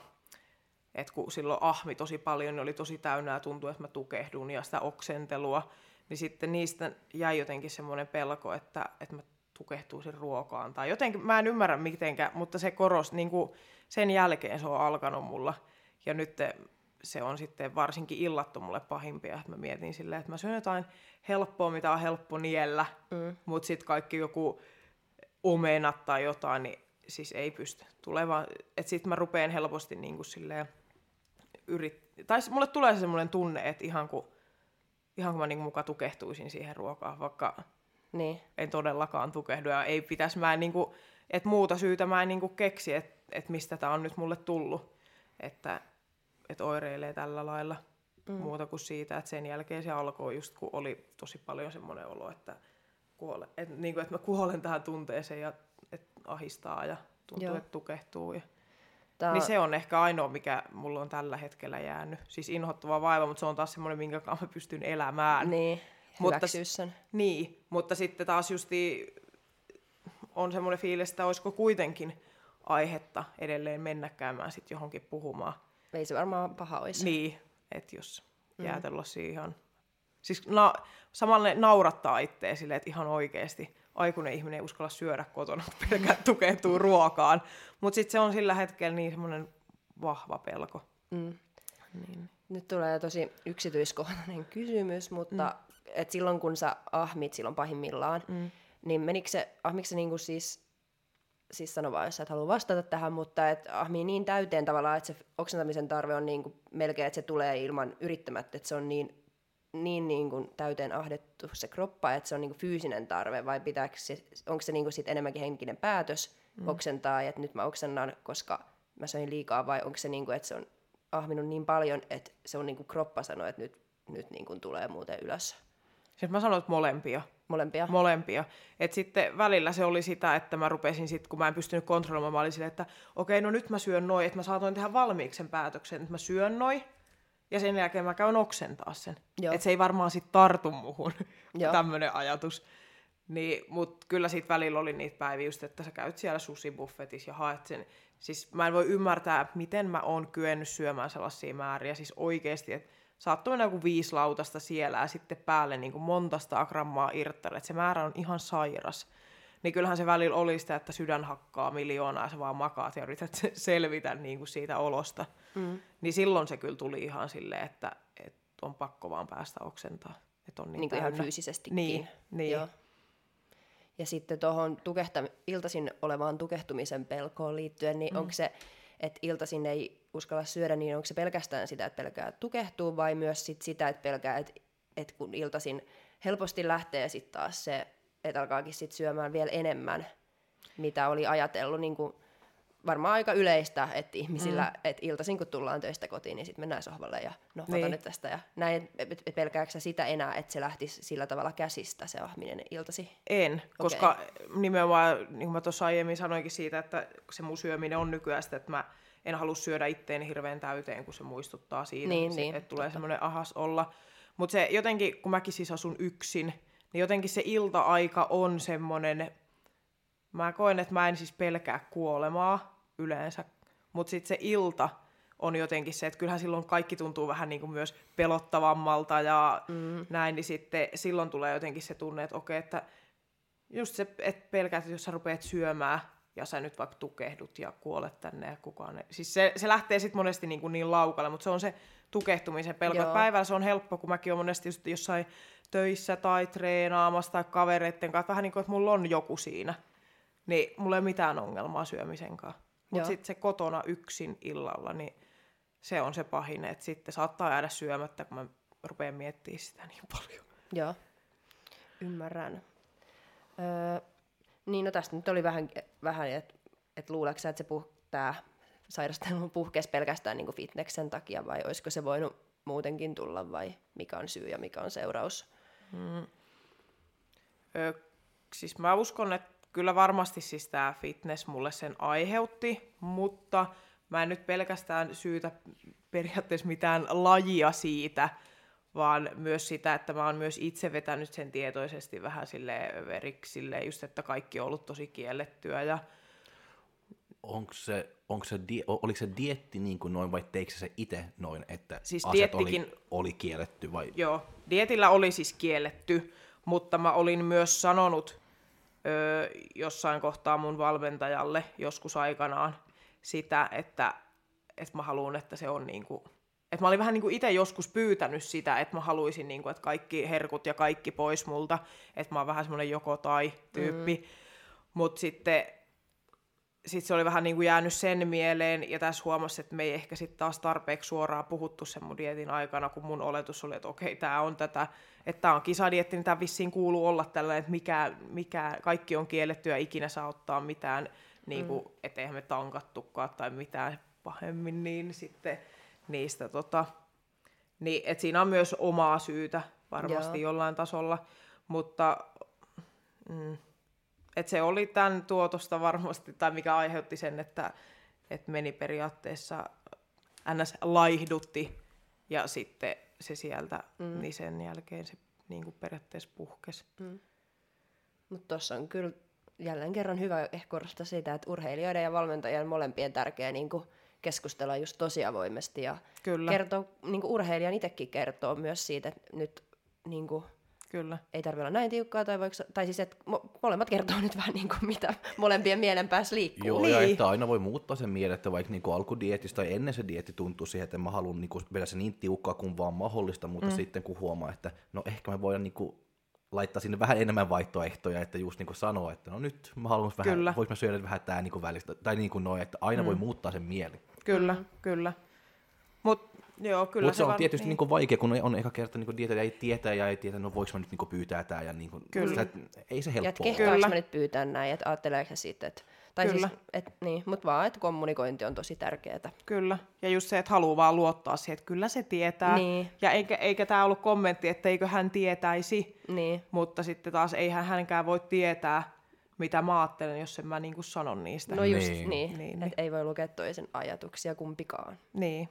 S3: että kun silloin ahmi tosi paljon, niin oli tosi täynnä ja tuntui, että mä tukehdun ja sitä oksentelua, niin sitten niistä jäi jotenkin semmoinen pelko, että, että mä tukehtuisin ruokaan. Tai jotenkin, mä en ymmärrä mitenkä, mutta se koros, niin kuin sen jälkeen se on alkanut mulla. Ja nyt se on sitten varsinkin illat on mulle pahimpia, että mä mietin silleen, että mä syön jotain helppoa, mitä on helppo niellä, mm. mutta sitten kaikki joku omenat tai jotain, niin siis ei pysty. Tulee vaan, että sitten mä rupeen helposti niin kuin silleen yrit... Tai mulle tulee se semmoinen tunne, että ihan kuin, ihan kuin mä niin muka tukehtuisin siihen ruokaan, vaikka
S1: Niin.
S3: en todellakaan tukehdu ja ei pitäisi mä niin kuin, että muuta syytä mä en niin kuin keksi, että, että mistä tämä on nyt mulle tullut, että, että oireilee tällä lailla mm. muuta kuin siitä, että sen jälkeen se alkoi just kun oli tosi paljon semmoinen olo, että, kuole, että, niin kuin, että mä kuolen tähän tunteeseen ja ahistaa ja tuntuu,
S1: Joo.
S3: että tukehtuu. Ja,
S1: Tää,
S3: niin se on ehkä ainoa, mikä mulla on tällä hetkellä jäänyt. Siis inhottava vaiva, mutta se on taas semmoinen, minkä kanssa mä pystyn elämään.
S1: Niin,
S3: Mutta
S1: sen.
S3: Niin, mutta sitten taas justi on semmoinen fiilis, että olisiko kuitenkin aihetta edelleen mennä käymään sit johonkin puhumaan.
S1: Ei se varmaan paha olisi.
S3: Niin, että jos jäätelö siihen. Siis na- samalla naurattaa itseä silleen, että ihan oikeasti aikuinen ihminen ei uskalla syödä kotona, kun pelkää tukehtuu ruokaan. Mutta sitten se on sillä hetkellä niin semmoinen vahva pelko.
S1: Mm.
S3: Niin.
S1: Nyt tulee tosi yksityiskohtainen kysymys, mutta mm. et silloin kun sä ahmit silloin pahimmillaan, mm. niin menikö se, ahmiko se niinku siis, siis sano vaan, jos sä et halua vastata tähän, mutta et ahmii niin täyteen tavallaan, että se oksentamisen tarve on niinku melkein, että se tulee ilman yrittämättä, että se on niin, niin niinku täyteen ahdettu se kroppa, että se on niinku fyysinen tarve, vai pitääkö se, onko se niinku sit enemmänkin henkinen päätös mm. oksentaa, että nyt mä oksennan, koska mä söin liikaa, vai onko se niinku, että se on ahminut niin paljon, että se on niinku kroppa sanoo, että nyt, nyt niinku tulee muuten ylös.
S3: Siis mä sanoin, että molempia.
S1: Molempia.
S3: molempia. Et sitten välillä se oli sitä, että mä rupesin sitten, kun mä en pystynyt kontrolloimaan, mä olin silleen, että okei, no nyt mä syön noin, että mä saatoin tehdä valmiiksi sen päätöksen, että mä syön noin, ja sen jälkeen mä käyn oksentaa sen. Että se ei varmaan sitten tartu muhun, tämmöinen ajatus. Niin, Mutta kyllä siitä välillä oli niitä päiviä just, että sä käyt siellä susibuffetissa ja haet sen. Siis mä en voi ymmärtää, miten mä oon kyennyt syömään sellaisia määriä. Siis oikeasti, että saattoi mennä joku viisi lautasta siellä ja sitten päälle niin kuin monta grammaa irttaille. Että se määrä on ihan sairas. Niin kyllähän se välillä oli sitä, että sydän hakkaa miljoonaa ja sä vaan makaat ja yrität se- selvitä niin kuin siitä olosta. Mm. Niin silloin se kyllä tuli ihan silleen, että, että on pakko vaan päästä oksentaa. Että on niin,
S1: niin kuin ihan fyysisestikin.
S3: Niin, niin.
S1: Joo. Ja sitten tuohon tukehtam- iltaisin olevaan tukehtumisen pelkoon liittyen, niin mm. onko se, että iltaisin ei uskalla syödä, niin onko se pelkästään sitä, että pelkää tukehtuu, vai myös sit sitä, että pelkää, että, että kun iltaisin helposti lähtee sitten taas se, että alkaakin sit syömään vielä enemmän, mitä oli ajatellut, niin kuin varmaan aika yleistä, että ihmisillä, mm. että iltaisin kun tullaan töistä kotiin, niin sitten mennään sohvalle ja no, niin. Nyt tästä ja näin, et, et pelkääkö sä sitä enää, että se lähtisi sillä tavalla käsistä se ahminen iltasi?
S3: En, koska nimenomaan, niin kuin mä tuossa aiemmin sanoinkin siitä, että se mun syöminen on nykyään sitä, että mä en halua syödä itteeni hirveän täyteen, kun se muistuttaa siitä,
S1: Niin,
S3: se,
S1: niin,
S3: että tulee semmoinen ahas olla. Mutta se jotenkin, kun mäkin siis asun yksin, niin jotenkin se ilta-aika on semmoinen, mä koen, että mä en siis pelkää kuolemaa yleensä, mutta sitten se ilta on jotenkin se, että kyllähän silloin kaikki tuntuu vähän niin kuin myös pelottavammalta ja mm. näin, niin sitten silloin tulee jotenkin se tunne, että okei, että just se, että pelkäät, että jos sä rupeat syömään ja sä nyt vaikka tukehdut ja kuolet tänne ja kukaan ei. Siis se, se lähtee sitten monesti niin, kuin niin laukalle, mutta se on se tukehtumisen pelko.
S1: Joo.
S3: Päivällä se on helppo, kun mäkin olen monesti just jossain töissä tai treenaamassa tai kavereitten kanssa, vähän niin kuin, että mulla on joku siinä. Niin mulla ei mitään ongelmaa syömisen kanssa. Mutta sitten se kotona yksin illalla, niin se on se pahin, että sitten saattaa jäädä syömättä, kun mä rupean miettimään sitä niin paljon.
S1: Joo, ymmärrän. Öö, niin no tästä nyt oli vähän, vähän että et luuleeko että se puh, tää sairastelu puhkesi pelkästään niin fitneksen takia vai olisiko se voinut muutenkin tulla vai mikä on syy ja mikä on seuraus?
S3: Ö, siis mä uskon, että kyllä varmasti siis tämä fitness mulle sen aiheutti, mutta mä en nyt pelkästään syytä periaatteessa mitään lajia siitä, vaan myös sitä, että mä oon myös itse vetänyt sen tietoisesti vähän sille veriksi, silleen just, että kaikki on ollut tosi kiellettyä ja
S2: Onko se, onko se, die, oliko se dietti niin kuin noin vai teikö se itse noin, että
S3: Siis
S2: asiat
S3: diettikin-
S2: oli, oli kielletty vai?
S3: Joo, dietillä oli siis kielletty, mutta mä olin myös sanonut ö, jossain kohtaa mun valmentajalle joskus aikanaan sitä, että, että mä haluan, että se on niinku että mä olin vähän niin kuin itse joskus pyytänyt sitä, että mä haluaisin, niin kuin, että kaikki herkut ja kaikki pois multa, että mä oon vähän semmoinen joko tai tyyppi. Mm. Mutta sitten sit se oli vähän niin kuin jäänyt sen mieleen, ja tässä huomasi, että me ei ehkä sitten taas tarpeeksi suoraan puhuttu sen mun dietin aikana, kun mun oletus oli, että okei, tämä on tätä, että tämä on kisadietti, niin tämä vissiin kuuluu olla tällainen, että mikä, mikä, kaikki on kielletty ja ikinä saa ottaa mitään, niin kuin, mm. että eihän me tankattukaan tai mitään pahemmin, niin sitten niistä tota, niin, et siinä on myös omaa syytä varmasti Joo. jollain tasolla, mutta mm, et se oli tämän tuotosta varmasti, tai mikä aiheutti sen, että et meni periaatteessa ns. laihdutti, ja sitten se sieltä, mm. niin sen jälkeen se niin kuin periaatteessa puhkesi. Mm.
S1: Mutta tuossa on kyllä jälleen kerran hyvä ehkä korostaa sitä, että urheilijoiden ja valmentajien molempien tärkeä niin kuin keskustella just tosi avoimesti ja Kyllä. kertoo, niin kuin urheilijan itsekin kertoo myös siitä, että nyt niin kuin, Kyllä. ei tarvitse olla näin tiukkaa, tai, voiko, tai siis, että mo- molemmat kertoo nyt vähän niin kuin mitä molempien mielen päässä liikkuu.
S2: Joo, niin. ja että aina voi muuttaa sen mielen, että vaikka niin alkudietistä tai ennen se dietti tuntuu siihen, että mä haluan niin vedä se niin tiukkaa kuin vaan mahdollista, mutta mm. sitten kun huomaa, että no ehkä me voidaan niin kuin laittaa sinne vähän enemmän vaihtoehtoja, että just niin kuin sanoo, että no nyt mä haluan vähän, vois mä syödä vähän tää niin kuin välistä, tai niin kuin noin, että aina mm. voi muuttaa sen mieli.
S3: Kyllä, mm. kyllä. Mut Joo, kyllä
S2: Mut se, se on var... tietysti niin. Niin vaikea, kun on eka kerta niin dieta ja ei tietää ja ei tietää, no voiko mä nyt niin pyytää tää. Ja niin kuin, kyllä. Sitä, ei se helppoa
S1: Ja kehtaanko mä nyt pyytää näin, että ajatteleeko se sitten, että tai Kyllä. siis, et, niin, mutta vaan, että kommunikointi on tosi tärkeää.
S3: Kyllä, ja just se, että haluaa vaan luottaa siihen, että kyllä se tietää. Niin. Ja eikä, eikä tämä ollut kommentti, että eikö hän tietäisi, niin. mutta sitten taas eihän hänkään voi tietää, mitä mä ajattelen, jos en mä niinku sanon niistä.
S1: No just niin, niin, niin, niin. ei voi lukea toisen ajatuksia kumpikaan.
S3: Niin,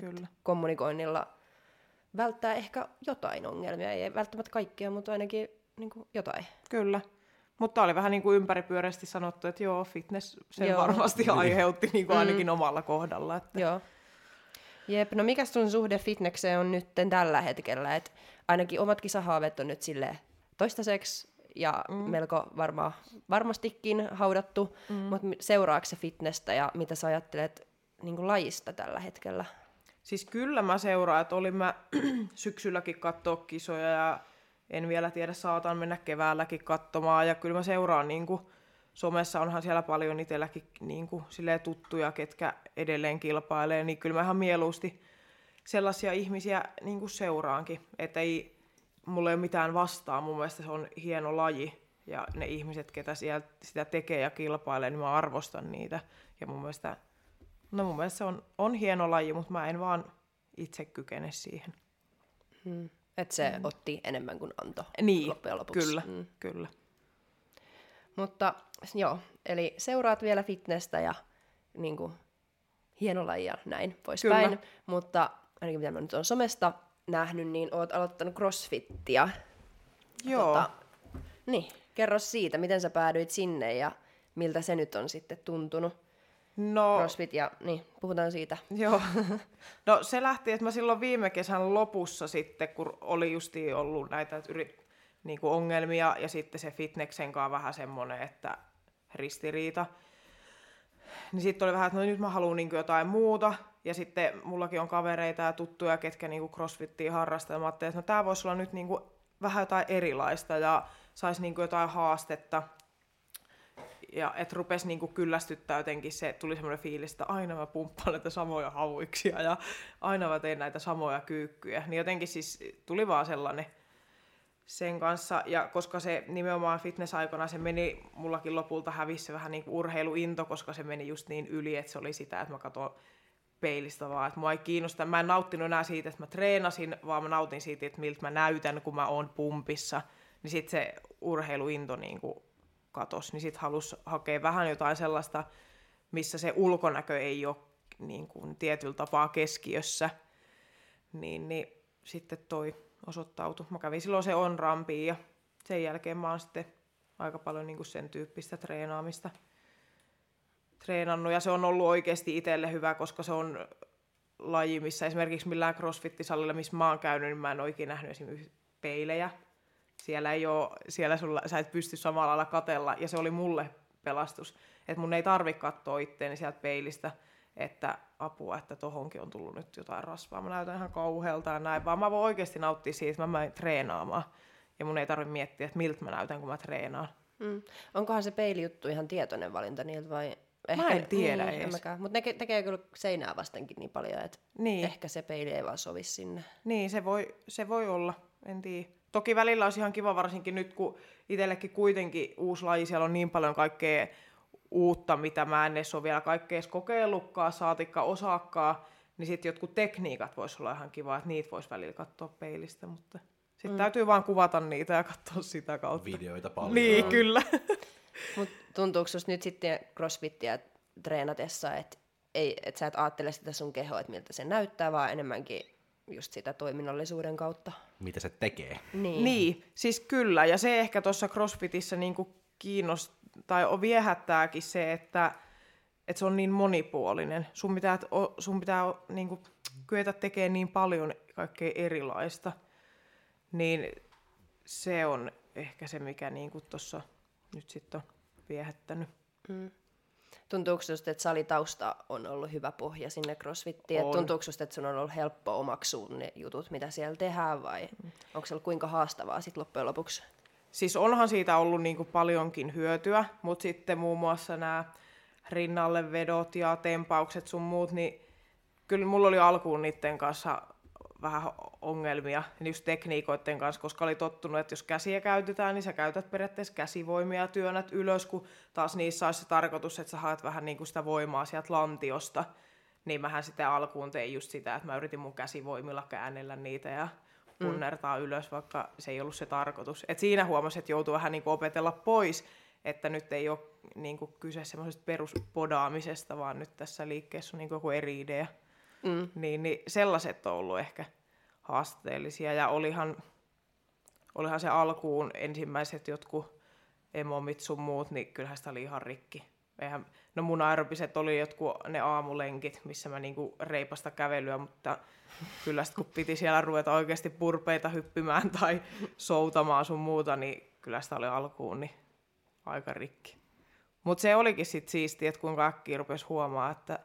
S3: kyllä.
S1: Kommunikoinnilla välttää ehkä jotain ongelmia, ei välttämättä kaikkia, mutta ainakin niin jotain.
S3: Kyllä. Mutta oli vähän niin kuin ympäripyöreästi sanottu, että joo, fitness sen joo. varmasti niin. aiheutti niin kuin ainakin mm. omalla kohdalla. Että.
S1: Joo. Jep, no mikä sun suhde fitnekseen on nyt tällä hetkellä? Et ainakin omat kisahaavet on nyt sille toistaiseksi ja mm. melko varma, varmastikin haudattu, mm. mutta seuraako se fitnessä ja mitä sä ajattelet niin kuin lajista tällä hetkellä?
S3: Siis kyllä mä seuraan, että olin mä syksylläkin katsoa kisoja ja en vielä tiedä, saatan mennä keväälläkin katsomaan. Ja kyllä mä seuraan, niin kuin, somessa onhan siellä paljon itselläkin niin kuin, tuttuja, ketkä edelleen kilpailee, niin kyllä mä ihan mieluusti sellaisia ihmisiä niin kuin seuraankin. Että ei, mulla ei ole mitään vastaa, mun mielestä se on hieno laji. Ja ne ihmiset, ketä siellä sitä tekee ja kilpailee, niin mä arvostan niitä. Ja mun mielestä, no mun mielestä se on, on hieno laji, mutta mä en vaan itse kykene siihen.
S1: Hmm. Että se mm. otti enemmän kuin anto
S3: niin, loppujen lopuksi. Kyllä, mm. kyllä.
S1: Mutta joo, eli seuraat vielä fitnessä ja niin kuin, hieno laji ja näin poispäin. Mutta ainakin mitä mä nyt on somesta nähnyt, niin oot aloittanut crossfittia.
S3: Joo. Tota,
S1: niin, kerro siitä, miten sä päädyit sinne ja miltä se nyt on sitten tuntunut. No, CrossFit ja niin, puhutaan siitä.
S3: Joo. No se lähti, että mä silloin viime kesän lopussa sitten, kun oli justi ollut näitä yrit, niin kuin ongelmia ja sitten se fitneksen kanssa vähän semmoinen, että ristiriita. Niin sitten oli vähän, että no nyt mä haluan niin jotain muuta. Ja sitten mullakin on kavereita ja tuttuja, ketkä niin crossfittia harrastaa. Mä ajattelin, että no tää voisi olla nyt niin kuin vähän jotain erilaista ja saisi niin jotain haastetta ja että rupesi niinku kyllästyttää jotenkin se, tuli semmoinen fiilis, että aina mä pumppaan näitä samoja hauiksia ja aina mä teen näitä samoja kyykkyjä. Niin jotenkin siis tuli vaan sellainen sen kanssa, ja koska se nimenomaan fitness-aikana se meni, mullakin lopulta hävisi vähän niin kuin urheiluinto, koska se meni just niin yli, että se oli sitä, että mä katsoin peilistä vaan, että mua ei kiinnosta. Mä en nauttinut enää siitä, että mä treenasin, vaan mä nautin siitä, että miltä mä näytän, kun mä oon pumpissa. Niin sitten se urheiluinto niin kuin katos, niin sitten halusi hakea vähän jotain sellaista, missä se ulkonäkö ei ole niin kuin tietyllä tapaa keskiössä. Niin, niin sitten toi osoittautui. Mä kävin silloin se on rampiin ja sen jälkeen mä oon sitten aika paljon niin kuin sen tyyppistä treenaamista treenannut. Ja se on ollut oikeasti itselle hyvä, koska se on laji, missä esimerkiksi millään crossfit-salilla, missä mä oon käynyt, niin mä en oikein nähnyt esimerkiksi peilejä siellä ei ole, siellä sulla, sä et pysty samalla lailla katella, ja se oli mulle pelastus, että mun ei tarvi katsoa itteeni sieltä peilistä, että apua, että tohonkin on tullut nyt jotain rasvaa. Mä näytän ihan kauhealta ja näin, vaan mä voin oikeasti nauttia siitä, että mä menen treenaamaan. Ja mun ei tarvitse miettiä, että miltä mä näytän, kun mä treenaan.
S1: Mm. Onkohan se peilijuttu ihan tietoinen valinta niiltä vai...
S3: Mä en tiedä
S1: niin,
S3: edes.
S1: Mutta ne ke- tekee kyllä seinää vastenkin niin paljon, että
S3: Niin.
S1: ehkä se peili ei vaan sovi sinne.
S3: Niin, se voi, se voi olla, en tiedä. Toki välillä olisi ihan kiva, varsinkin nyt, kun itsellekin kuitenkin uusi laji, siellä on niin paljon kaikkea uutta, mitä mä en edes ole vielä kaikkea edes kokeillutkaan, saatikka osaakaan, niin sitten jotkut tekniikat voisi olla ihan kiva, että niitä voisi välillä katsoa peilistä, mutta sitten mm. täytyy vaan kuvata niitä ja katsoa sitä kautta.
S2: Videoita paljon.
S3: Niin, kyllä.
S1: Mutta tuntuuko susta nyt sitten crossfittiä treenatessa, että ei, et sä et ajattele sitä sun kehoa, että miltä se näyttää, vaan enemmänkin just sitä toiminnallisuuden kautta?
S2: Mitä se tekee.
S1: Niin.
S3: Niin, siis kyllä. Ja se ehkä tuossa CrossFitissä niinku kiinnost tai viehättääkin se, että, että se on niin monipuolinen. Sun pitää, o- sun pitää o- niinku kyetä tekemään niin paljon kaikkea erilaista. Niin se on ehkä se, mikä niinku tuossa nyt sitten on viehättänyt.
S1: Tuntuuko susta, että salitausta on ollut hyvä pohja sinne crossfittiin?
S3: On.
S1: tuntuuko susta, että sun on ollut helppo omaksua ne jutut, mitä siellä tehdään, vai onko se ollut kuinka haastavaa sitten loppujen lopuksi?
S3: Siis onhan siitä ollut niinku paljonkin hyötyä, mutta sitten muun muassa nämä rinnalle vedot ja tempaukset sun muut, niin kyllä mulla oli alkuun niiden kanssa vähän ongelmia, just tekniikoiden kanssa, koska oli tottunut, että jos käsiä käytetään, niin sä käytät periaatteessa käsivoimia ja työnnät ylös, kun taas niissä olisi se tarkoitus, että sä haet vähän niin kuin sitä voimaa sieltä lantiosta. Niin mähän sitten alkuun tein just sitä, että mä yritin mun käsivoimilla käännellä niitä ja punnertaa mm. ylös, vaikka se ei ollut se tarkoitus. Et siinä huomasi, että joutui vähän niin kuin opetella pois, että nyt ei ole niin kuin kyse semmoisesta peruspodaamisesta, vaan nyt tässä liikkeessä on niin kuin joku eri idea.
S1: Mm.
S3: Niin, niin sellaiset on ollut ehkä haasteellisia. Ja olihan, olihan se alkuun ensimmäiset jotkut emomit sun muut, niin kyllähän sitä oli ihan rikki. Eihän, no mun aerobiset oli jotkut ne aamulenkit, missä mä niinku reipasta kävelyä, mutta kyllä sit kun piti siellä ruveta oikeasti purpeita hyppimään tai soutamaan sun muuta, niin kyllä sitä oli alkuun niin aika rikki. Mutta se olikin sitten siistiä, että kuinka äkkiä rupesi huomaa, että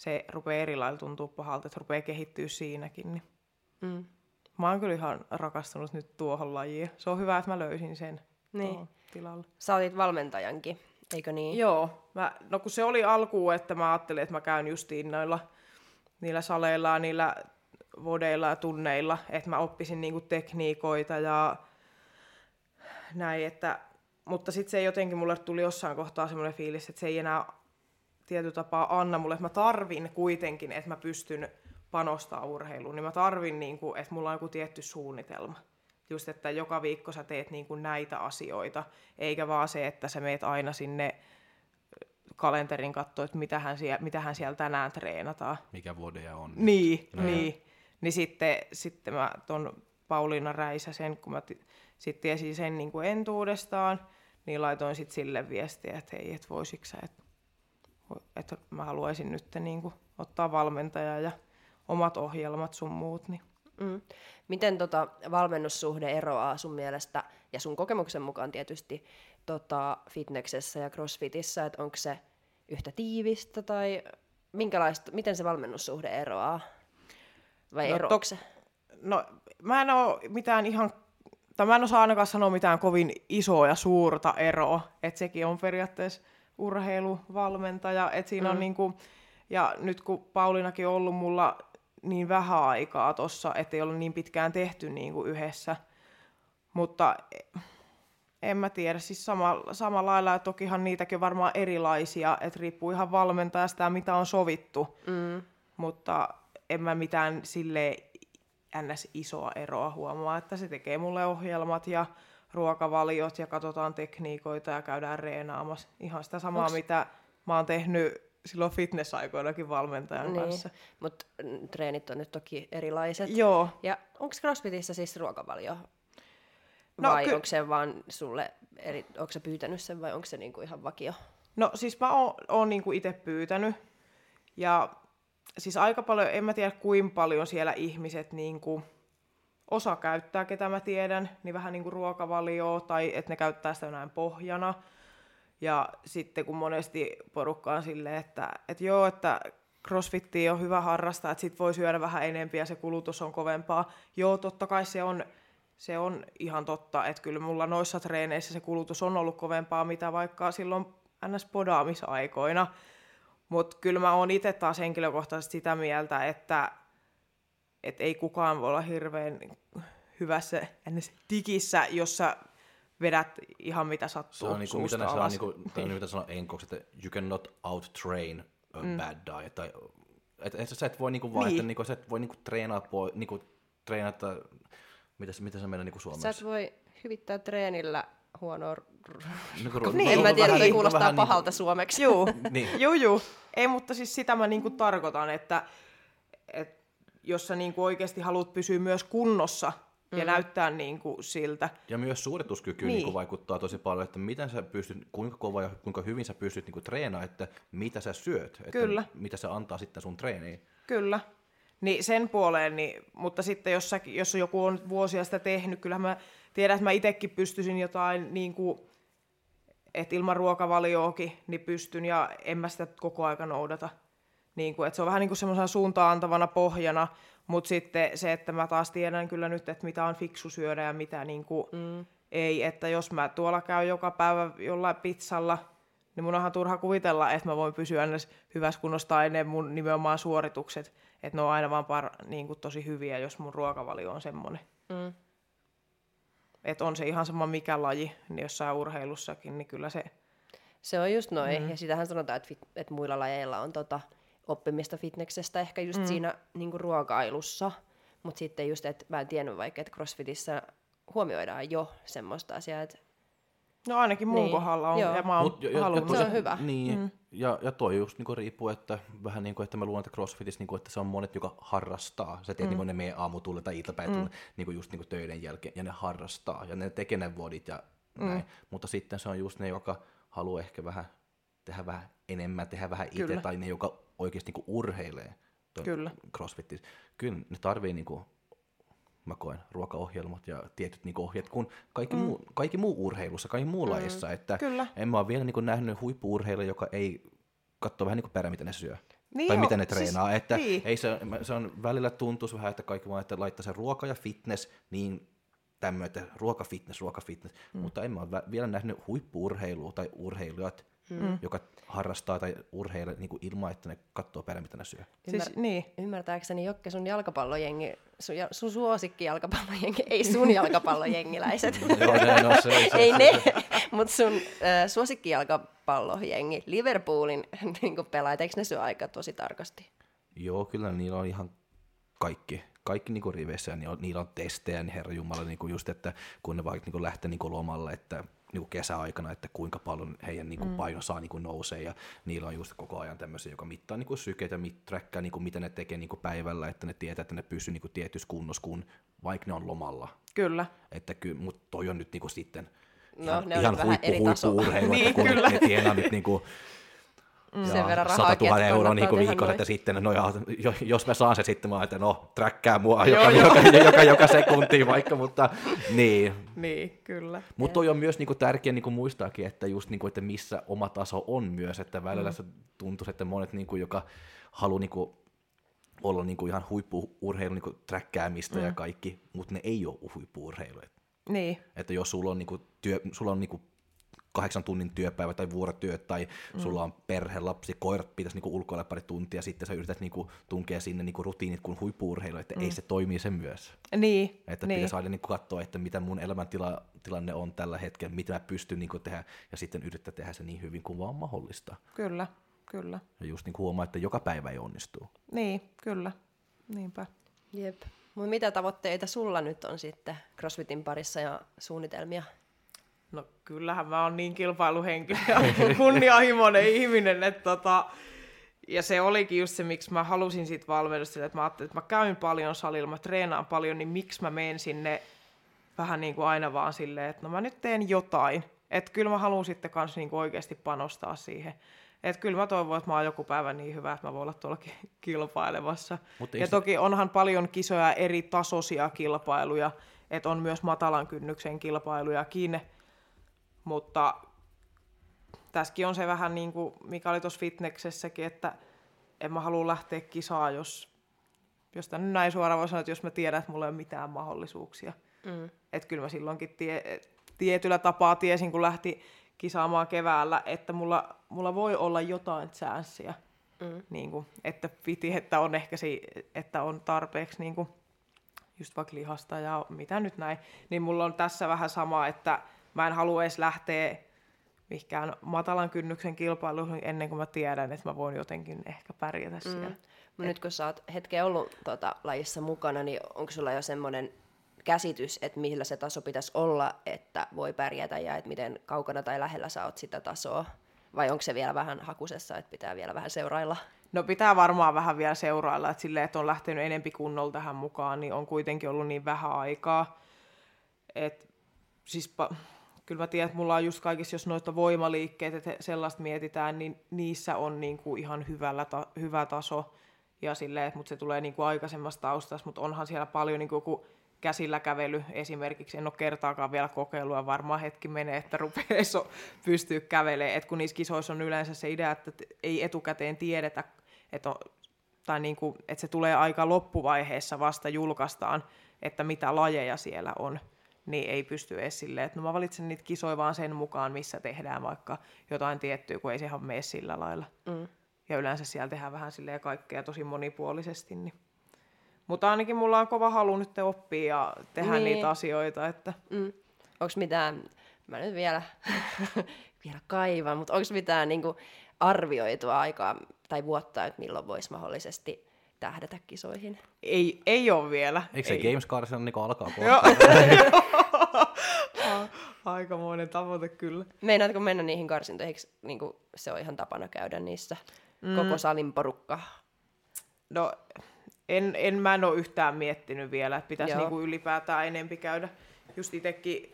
S3: se rupeaa eri lailla tuntuu pahalta, että rupeaa kehittyä siinäkin. Niin.
S1: Mm.
S3: Mä oon kyllä ihan rakastunut nyt tuohon lajiin. Se on hyvä, että mä löysin sen
S1: Niin.
S3: tilalle.
S1: Sä olit valmentajankin, eikö niin?
S3: Joo, mä, no kun se oli alkuun, että mä ajattelin, että mä käyn justiin noilla niillä saleilla ja niillä vodeilla ja tunneilla, että mä oppisin niinku tekniikoita ja näin, että, mutta sitten se jotenkin mulle tuli jossain kohtaa semmoinen fiilis, että se ei enää tietyllä tapaa anna mulle, että mä tarvin kuitenkin, että mä pystyn panostaa urheiluun, niin mä tarvin, niin kuin, että mulla on joku tietty suunnitelma. Just, että joka viikko sä teet niin kuin näitä asioita, eikä vaan se, että sä meet aina sinne kalenterin katsoa, että mitähän siellä, mitähän siellä tänään treenataan.
S2: Mikä vuodeja on.
S3: Niin,
S2: No
S3: niin. Niin sitten, sitten mä ton Pauliina Räisäsen, kun mä ti- sitten tiesin sen niin kuin entuudestaan, niin laitoin sitten sille viestiä, että hei, et voisitko sä, että et mä haluaisin nyt niin kuin ottaa valmentaja ja omat ohjelmat sun muut. Niin.
S1: Mm. Miten tota valmennussuhde eroaa sun mielestä, ja sun kokemuksen mukaan tietysti, tota, fitneksessä ja crossfitissä, että onko se yhtä tiivistä, tai minkälaista, miten se valmennussuhde eroaa? Vai
S3: No,
S1: eroako se?
S3: No mä en oo mitään ihan, tai mä en osaa ainakaan sanoa mitään kovin isoa ja suurta eroa, että sekin on periaatteessa urheiluvalmentaja, että siinä mm. on niinku, ja nyt kun Paulinakin on ollut mulla niin vähän aikaa tossa, että ei ole niin pitkään tehty niinku yhdessä, mutta en mä tiedä, siis sama, samalla lailla, ja tokihan niitäkin on varmaan erilaisia, että riippuu ihan valmentajasta ja mitä on sovittu,
S1: Mm.
S3: mutta en mä mitään sille ns. isoa eroa huomaa, että se tekee mulle ohjelmat ja ruokavaliot ja katsotaan tekniikoita ja käydään reenaamassa. Ihan sitä samaa,
S1: Onks-
S3: mitä mä oon tehnyt silloin fitnessaikoinakin valmentajan
S1: Niin,
S3: kanssa.
S1: mutta treenit on nyt toki erilaiset.
S3: Joo,
S1: Ja onko CrossFitissä siis ruokavalio?
S3: No,
S1: vai
S3: ky-
S1: onko se vaan sulle, eri, onko se pyytänyt sen vai onko se niinku ihan vakio?
S3: No siis mä oon, oon niinku itse pyytänyt. Ja siis aika paljon, en mä tiedä kuinka paljon siellä ihmiset niinku, osa käyttää, ketä mä tiedän, niin vähän niinku ruokavalioa tai että ne käyttää sitä näin pohjana. Ja sitten kun monesti porukka on silleen, että, että joo, että crossfittiä on hyvä harrastaa, että sit voi syödä vähän enempiä ja se kulutus on kovempaa. Joo, totta kai se on, se on ihan totta, että kyllä mulla noissa treeneissä se kulutus on ollut kovempaa, mitä vaikka silloin ns-podaamisaikoina. Mutta kyllä mä oon itse taas henkilökohtaisesti sitä mieltä, että et ei kukaan voi olla hirveän hyvässä digissä, jossa vedät ihan mitä sattuu
S2: Se on niinku, mitä
S3: suusta
S2: ne sanoo,
S3: alas.
S2: niinku, tai mitä sanoo enkoksi, että you cannot out-train a mm. bad diet. Tai, et, et, sä et voi niinku vaan,
S3: Niin.
S2: että niinku, sä et voi niinku treenaa, po, niinku, treenata, mitä, se- mitä se menee niinku
S1: Sä
S2: suomeksi?
S1: et voi hyvittää treenillä huonoa...
S2: Niinku, ru-
S3: Niin.
S1: En mä tiedä, että
S2: niinku-
S1: kuulostaa
S2: vähän
S1: pahalta suomeksi.
S3: Juu,
S2: Niin.
S3: juu, juu. Ei, mutta siis sitä mä niinku tarkoitan, että, että jos sä niinku oikeasti haluat pysyä myös kunnossa ja näyttää niinku siltä,
S2: Ja myös suorituskyky niin.
S3: Niin.
S2: Niin vaikuttaa tosi paljon, että miten sä pystyt, kuinka kova ja kuinka hyvin sä pystyt niin treenaamaan, että mitä sä syöt, että
S3: Kyllä.
S2: mitä se antaa sitten sun treeniin.
S3: Kyllä. Niin sen puoleen, niin, mutta sitten jos, sä, jos joku on vuosia sitä tehnyt, kyllähän mä tiedän, että mä itsekin pystyisin jotain, niin kuin, että ilman ruokavalioakin, niin pystyn ja en mä sitä koko aika noudata. Niin kuin, että se on vähän niin kuin semmoisena suuntaan antavana pohjana, mutta sitten se, että mä taas tiedän kyllä nyt, että mitä on fiksu syödä ja mitä niin kuin mm. ei, että jos mä tuolla käyn joka päivä jollain pizzalla, niin mun onhan turha kuvitella, että mä voin pysyä edes hyvässä kunnossa tai ne mun nimenomaan suoritukset, että ne on aina vaan par, niin kuin tosi hyviä, jos mun ruokavalio on semmoinen.
S1: Mm.
S3: Että on se ihan sama mikä laji, niin jossain urheilussakin, niin kyllä se...
S1: Se on just noin, mm. ja sitähän sanotaan, että, fit, että muilla lajeilla on tota, oppimista fitneksestä ehkä just mm. siinä niinku ruokailussa, mutta sitten just, että mä en tiennyt vaikka, että crossfitissä huomioidaan jo semmoista asiaa, että
S3: No ainakin mun
S1: Niin,
S3: kohdalla on,
S1: joo.
S3: ja mä oon
S2: Mut jo- jo-
S3: halunnut.
S1: Se on hyvä.
S2: Niin, mm. ja, ja toi just niinku riippuu, että vähän niin kuin, että mä luulen, että CrossFitissä, niinku, että se on monet, joka harrastaa. Sä tiedät, mm. niin ne menee aamutulle tai iltapäivällä mm. niinku just niinku töiden jälkeen, ja ne harrastaa, ja ne tekee ne vodit ja mm. näin. Mutta sitten se on just ne, joka haluaa ehkä vähän tehdä vähän enemmän, tehdä vähän itse, tai ne, joka oikeasti niinku urheilee ton
S3: Kyllä.
S2: CrossFitissä. Kyllä ne tarvii niinku mä koen, ruokaohjelmat ja tietyt niinku ohjeet, kun kaikki, mm. muu, kaikki muu urheilussa, kaikki muu mm. lajissa. Että
S3: Kyllä.
S2: En mä ole vielä niinku nähnyt huippuurheilua, joka ei katso vähän niin perä, mitä ne syö.
S3: Niin
S2: tai
S3: joo,
S2: miten ne
S3: siis-
S2: treenaa. että
S3: niin.
S2: ei se, se on välillä tuntuisi vähän, että kaikki vaan, että laittaa se ruoka ja fitness niin tämmöinen, että ruoka, fitness, ruoka, fitness. Mm. Mutta en mä ole vielä nähnyt huippuurheilua tai urheilijat, mm. joka harrastaa tai urheilee niin kuin ilman, että ne katsoo perä, mitä ne syö.
S3: Siis,
S1: Ymmär-
S3: niin.
S1: ymmärtääkseni Jokke sun jalkapallojengi, sun, ja- sun suosikki jalkapallojengi, ei sun jalkapallojengiläiset,
S2: Joo, ne, no, se, se,
S1: ei ne, mutta sun äh, suosikki jalkapallojengi, Liverpoolin niin pelaajat, eikö ne syö aika tosi tarkasti?
S2: Joo, kyllä niillä on ihan kaikki, kaikki niinku riveissä niillä on, niillä on testejä, niin herra Jumala, niinku just, että kun ne vaikka niinku lähtee niinku lomalle, että niinku kesäaikana, että kuinka paljon heidän niinku mm. paino saa niinku nousee ja niillä on just koko ajan tämmöisiä, joka mittaa niinku sykeitä, mit, trackkaa niinku, mitä ne tekee niinku päivällä, että ne tietää, että ne pysyy niinku tietyssä kunnossa, kun vaikka ne on lomalla.
S3: Kyllä.
S2: Että kyllä, mutta toi on nyt niinku sitten
S1: No,
S2: ihan,
S1: ne on
S2: ihan huippu,
S1: eri taso.
S2: huippu-urheilu,
S3: Niin,
S2: että kun
S3: kyllä.
S2: ne, tienaa nyt niinku
S1: Sen verran rahaa,
S2: 100 000
S1: että
S2: euroa niin kuin viikossa, että sitten, no ja, jo- jos mä saan se sitten, mä että no, träkkää mua
S3: Joo,
S2: joka,
S3: joo.
S2: joka, joka, joka, sekunti vaikka, mutta niin.
S3: Niin, kyllä.
S2: Mutta toi on myös niinku tärkeä niinku muistaakin, että just niinku, että missä oma taso on myös, että välillä mm. se tuntuu, että monet niinku, joka haluaa niinku olla niinku ihan huippuurheilu niinku träkkäämistä mm. ja kaikki, mutta ne ei ole huippuurheiluja.
S3: Niin.
S2: Että jos sulla on, niinku työ, sulla on niinku kahdeksan tunnin työpäivä tai vuorotyöt tai mm. sulla on perhe, lapsi, koirat pitäisi niinku ulkoilla pari tuntia, sitten sä yrität niinku tunkea sinne niinku rutiinit kuin huippuurheilu, että mm. ei se toimii se myös.
S3: Niin.
S2: Että
S3: niin.
S2: pitäisi aina niinku katsoa, että mitä mun elämäntilanne on tällä hetkellä, mitä mä pystyn niinku tehdä, ja sitten yrittää tehdä se niin hyvin kuin vaan mahdollista.
S3: Kyllä, kyllä.
S2: Ja just niinku huomaa, että joka päivä ei onnistu.
S3: Niin, kyllä. Niinpä.
S1: Jep. Mutta mitä tavoitteita sulla nyt on sitten CrossFitin parissa ja suunnitelmia?
S3: No kyllähän mä oon niin kilpailuhenkilö ja kunnianhimoinen ihminen, että tota, ja se olikin just se, miksi mä halusin siitä valmennusta, että mä ajattelin, että mä käyn paljon salilla, mä treenaan paljon, niin miksi mä menen sinne vähän niin kuin aina vaan silleen, että no mä nyt teen jotain. Että kyllä mä haluan sitten kanssa niin kuin oikeasti panostaa siihen. Että kyllä mä toivon, että mä oon joku päivä niin hyvä, että mä voin olla tuolla ki- kilpailemassa.
S2: Mut ei
S3: ja
S2: se-
S3: toki onhan paljon kisoja eri tasoisia kilpailuja, että on myös matalan kynnyksen kilpailujakin, mutta tässäkin on se vähän niin kuin, mikä oli tuossa fitneksessäkin, että en mä halua lähteä kisaa, jos, jos tän nyt näin suoraan voi sanoa, että jos mä tiedän, että mulla ei ole mitään mahdollisuuksia.
S1: Mm.
S3: Että kyllä mä silloinkin tie, tietyllä tapaa tiesin, kun lähti kisaamaan keväällä, että mulla, mulla voi olla jotain chanssiä.
S1: Mm.
S3: Niin kuin, että piti, että on ehkä si, että on tarpeeksi niin kuin, just vaikka lihasta ja mitä nyt näin. Niin mulla on tässä vähän sama, että mä en halua edes lähteä mihinkään matalan kynnyksen kilpailuihin ennen kuin mä tiedän, että mä voin jotenkin ehkä pärjätä mm. siellä.
S1: Mut nyt kun sä oot hetken ollut tota, lajissa mukana, niin onko sulla jo semmoinen käsitys, että millä se taso pitäisi olla, että voi pärjätä ja että miten kaukana tai lähellä sä oot sitä tasoa? Vai onko se vielä vähän hakusessa, että pitää vielä vähän seurailla?
S3: No pitää varmaan vähän vielä seurailla, että silleen, että on lähtenyt enempi kunnolla tähän mukaan, niin on kuitenkin ollut niin vähän aikaa. Et, siis pa- kyllä mä tiedän, että mulla on just kaikissa, jos noita voimaliikkeet, että sellaista mietitään, niin niissä on niin kuin ihan hyvällä ta- hyvä taso. Ja silleen, että mut se tulee niin kuin aikaisemmasta taustasta, mutta onhan siellä paljon niin kuin joku käsillä kävely esimerkiksi. En ole kertaakaan vielä kokeillut ja varmaan hetki menee, että rupeaa so, pystyy kävelemään. Et kun niissä kisoissa on yleensä se idea, että ei etukäteen tiedetä, että, on, tai niin kuin, että se tulee aika loppuvaiheessa vasta julkaistaan, että mitä lajeja siellä on niin ei pysty edes silleen, että no mä valitsen niitä kisoja vaan sen mukaan, missä tehdään vaikka jotain tiettyä, kun ei se ihan mene sillä lailla.
S1: Mm.
S3: Ja yleensä siellä tehdään vähän silleen kaikkea tosi monipuolisesti. Niin. Mutta ainakin mulla on kova halu nyt oppia ja tehdä
S1: Niin.
S3: niitä asioita. Että...
S1: Mm. Onko mitään, mä nyt vielä, vielä kaivan, mutta onko mitään niinku arvioitua aikaa tai vuotta, että milloin voisi mahdollisesti tähdätä kisoihin?
S3: Ei, ei ole vielä.
S2: Eikö se
S3: ei.
S2: Games Carsilla niin alkaa
S3: Joo.
S2: kohta?
S3: Aikamoinen tavoite kyllä.
S1: Meinaatko mennä niihin karsintoihin? Eikö niinku, se on ihan tapana käydä niissä mm. koko salin porukka?
S3: No, en, en mä en ole yhtään miettinyt vielä, että pitäisi
S1: Joo.
S3: niinku ylipäätään enempi käydä. Just itekin,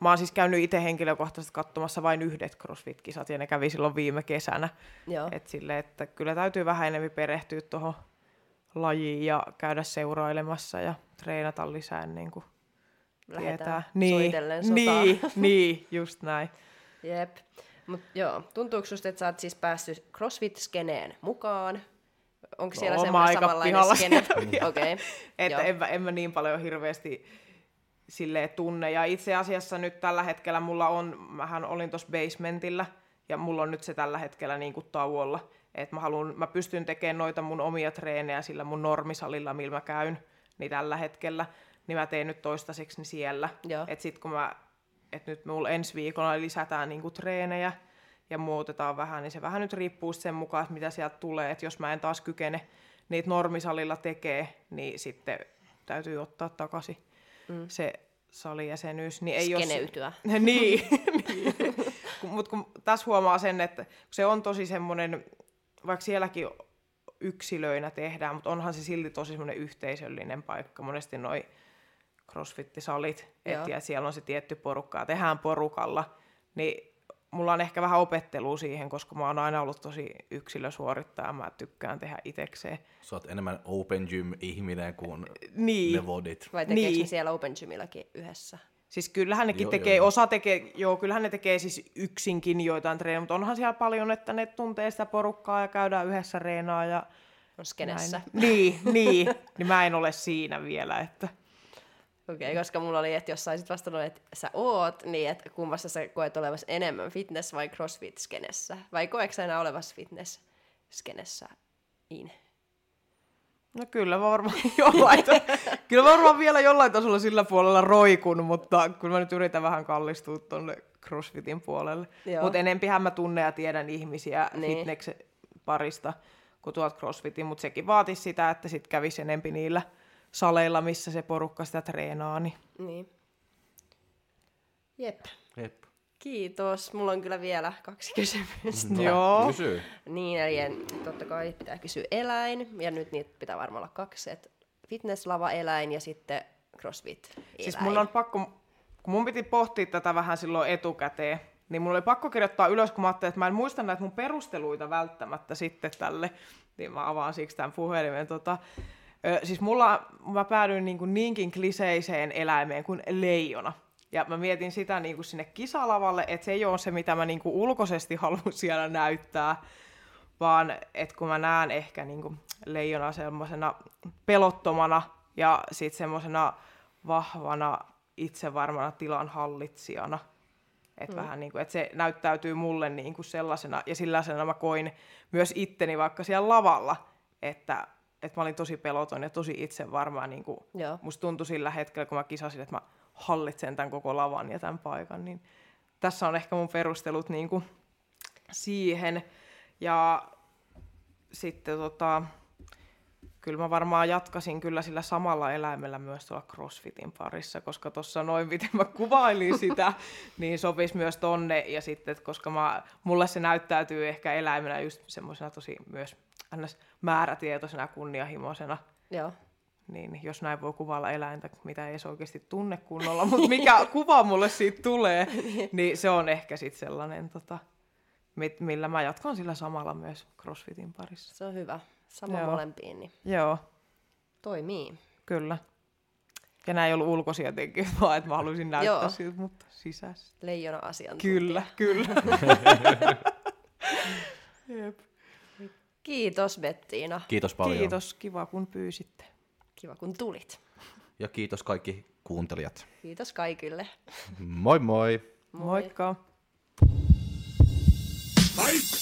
S3: mä oon siis käynyt itse henkilökohtaisesti katsomassa vain yhdet CrossFit-kisat, ja ne kävi silloin viime kesänä.
S1: Joo.
S3: Et sille, että kyllä täytyy vähän enemmän perehtyä tuohon lajiin ja käydä seurailemassa ja treenata lisää ennen kuin
S1: Lähdetään
S3: tietää.
S1: soitellen sotaan.
S3: niin, niin, just näin.
S1: Jep. Mut joo, tuntuuko susta, että sä oot siis päässyt CrossFit-skeneen mukaan? Onko
S3: No,
S1: siellä
S3: mä
S1: semmoinen samanlainen skene? Okei.
S3: Että en, mä- en mä niin paljon hirveästi silleen tunne. Ja itse asiassa nyt tällä hetkellä mulla on, mähän olin tuossa basementillä, ja mulla on nyt se tällä hetkellä niin kuin tauolla. Että mä, haluan, mä pystyn tekemään noita mun omia treenejä sillä mun normisalilla, millä mä käyn, niin tällä hetkellä, niin mä teen nyt toistaiseksi niin siellä. Että sit kun mä, et nyt mulla ensi viikolla lisätään niinku treenejä ja muutetaan vähän, niin se vähän nyt riippuu sen mukaan, että mitä sieltä tulee. Että jos mä en taas kykene niitä normisalilla tekee, niin sitten täytyy ottaa takaisin mm. se salijäsenyys. Niin ei jos-
S1: Skeneytyä.
S3: niin, niin. mutta kun tässä huomaa sen, että se on tosi semmoinen, vaikka sielläkin yksilöinä tehdään, mutta onhan se silti tosi semmoinen yhteisöllinen paikka. Monesti noi crossfit-salit, että siellä on se tietty porukka ja tehdään porukalla, niin mulla on ehkä vähän opettelua siihen, koska mä oon aina ollut tosi yksilösuorittaja, mä tykkään tehdä itekseen.
S2: Sä oot enemmän open gym-ihminen kuin
S3: Niin.
S2: ne vodit.
S1: Vai tekeekö
S3: Niin.
S1: siellä Open Gymilläkin yhdessä?
S3: Siis kyllähän nekin
S2: Joo,
S3: tekee,
S2: joo.
S3: osa tekee, joo, kyllähän ne tekee siis yksinkin joitain treenejä, mutta onhan siellä paljon, että ne tuntee sitä porukkaa ja käydään yhdessä reenaa ja
S1: On skenessä.
S3: näin. Niin, niin, niin mä en ole siinä vielä, että
S1: Okei, okay, koska mulla oli, että jos saisit vastannut, että sä oot, niin että kummassa sä koet olevassa enemmän fitness- vai crossfit-skenessä? Vai koetko sä enää olevassa fitness-skenessä? In.
S3: no kyllä varmaan jollain, ta- kyllä varmaan vielä jollain tasolla sillä puolella roikun, mutta kyllä mä nyt yritän vähän kallistua tonne crossfitin puolelle. Mutta enempihän mä tunnen ja tiedän ihmisiä Niin. fitneksen parista kuin tuolta crossfitin, mutta sekin vaatisi sitä, että sit kävisi enempi niillä saleilla, missä se porukka sitä treenaa, niin
S1: Niin. Jep.
S2: Jep.
S1: Kiitos. Mulla on kyllä vielä kaksi kysymystä.
S2: No,
S3: Joo.
S2: Kysy.
S1: Niin, eli en- totta kai pitää kysyä eläin, ja nyt niitä pitää varmaan olla kaksi, että fitnesslava-eläin ja sitten crossfit-eläin.
S3: Siis mun on pakko, kun mun piti pohtia tätä vähän silloin etukäteen, niin mulla oli pakko kirjoittaa ylös, kun mä ajattelin, että mä en muista näitä mun perusteluita välttämättä sitten tälle, niin mä avaan siksi tämän puhelimen. Tota, ö, siis mulla, mä päädyin niin kuin niinkin kliseiseen eläimeen kuin leijona. Ja mä mietin sitä niin kuin sinne kisalavalle, että se ei ole se, mitä mä niin kuin ulkoisesti haluan siellä näyttää. vaan että kun mä näen ehkä niin kuin leijona semmoisena pelottomana ja sitten semmoisena vahvana, itsevarmana tilan hallitsijana, että mm. vähän niin kuin, että se näyttäytyy mulle niin kuin sellaisena, ja sellaisena mä koin myös itteni vaikka siellä lavalla, että, että mä olin tosi peloton ja tosi itsevarma. Niin kuin musta tuntui sillä hetkellä, kun mä kisasin, että mä hallitsen tämän koko lavan ja tämän paikan, niin tässä on ehkä mun perustelut niin kuin siihen. Ja sitten tota, kyllä mä varmaan jatkasin kyllä sillä samalla eläimellä myös tuolla CrossFitin parissa, koska tuossa noin miten mä kuvailin sitä, niin sopisi myös tonne. Ja sitten, koska mä, mulle se näyttäytyy ehkä eläimenä just semmoisena tosi myös ns. määrätietoisena kunnianhimoisena.
S1: Joo.
S3: Niin, jos näin voi kuvailla eläintä, mitä ei edes oikeasti tunne kunnolla, mutta mikä kuva mulle siitä tulee, niin se on ehkä sitten sellainen, tota, millä mä jatkan sillä samalla myös CrossFitin parissa.
S1: Se on hyvä. Sama Joo. molempiin. Niin
S3: Joo.
S1: Toimii.
S3: Kyllä. Ja nämä ei ollut ulkoisia tekijöitä, vaan että mä haluaisin näyttää Joo. siltä, mutta sisäistä.
S1: Leijona asiantuntija.
S3: Kyllä, kyllä.
S1: Jep. Kiitos Bettiina.
S2: Kiitos paljon.
S3: Kiitos, kiva kun pyysitte.
S1: Kiva kun tulit.
S2: Ja kiitos kaikki kuuntelijat.
S1: Kiitos kaikille.
S2: Moi moi.
S3: moi. Moikka. Fight!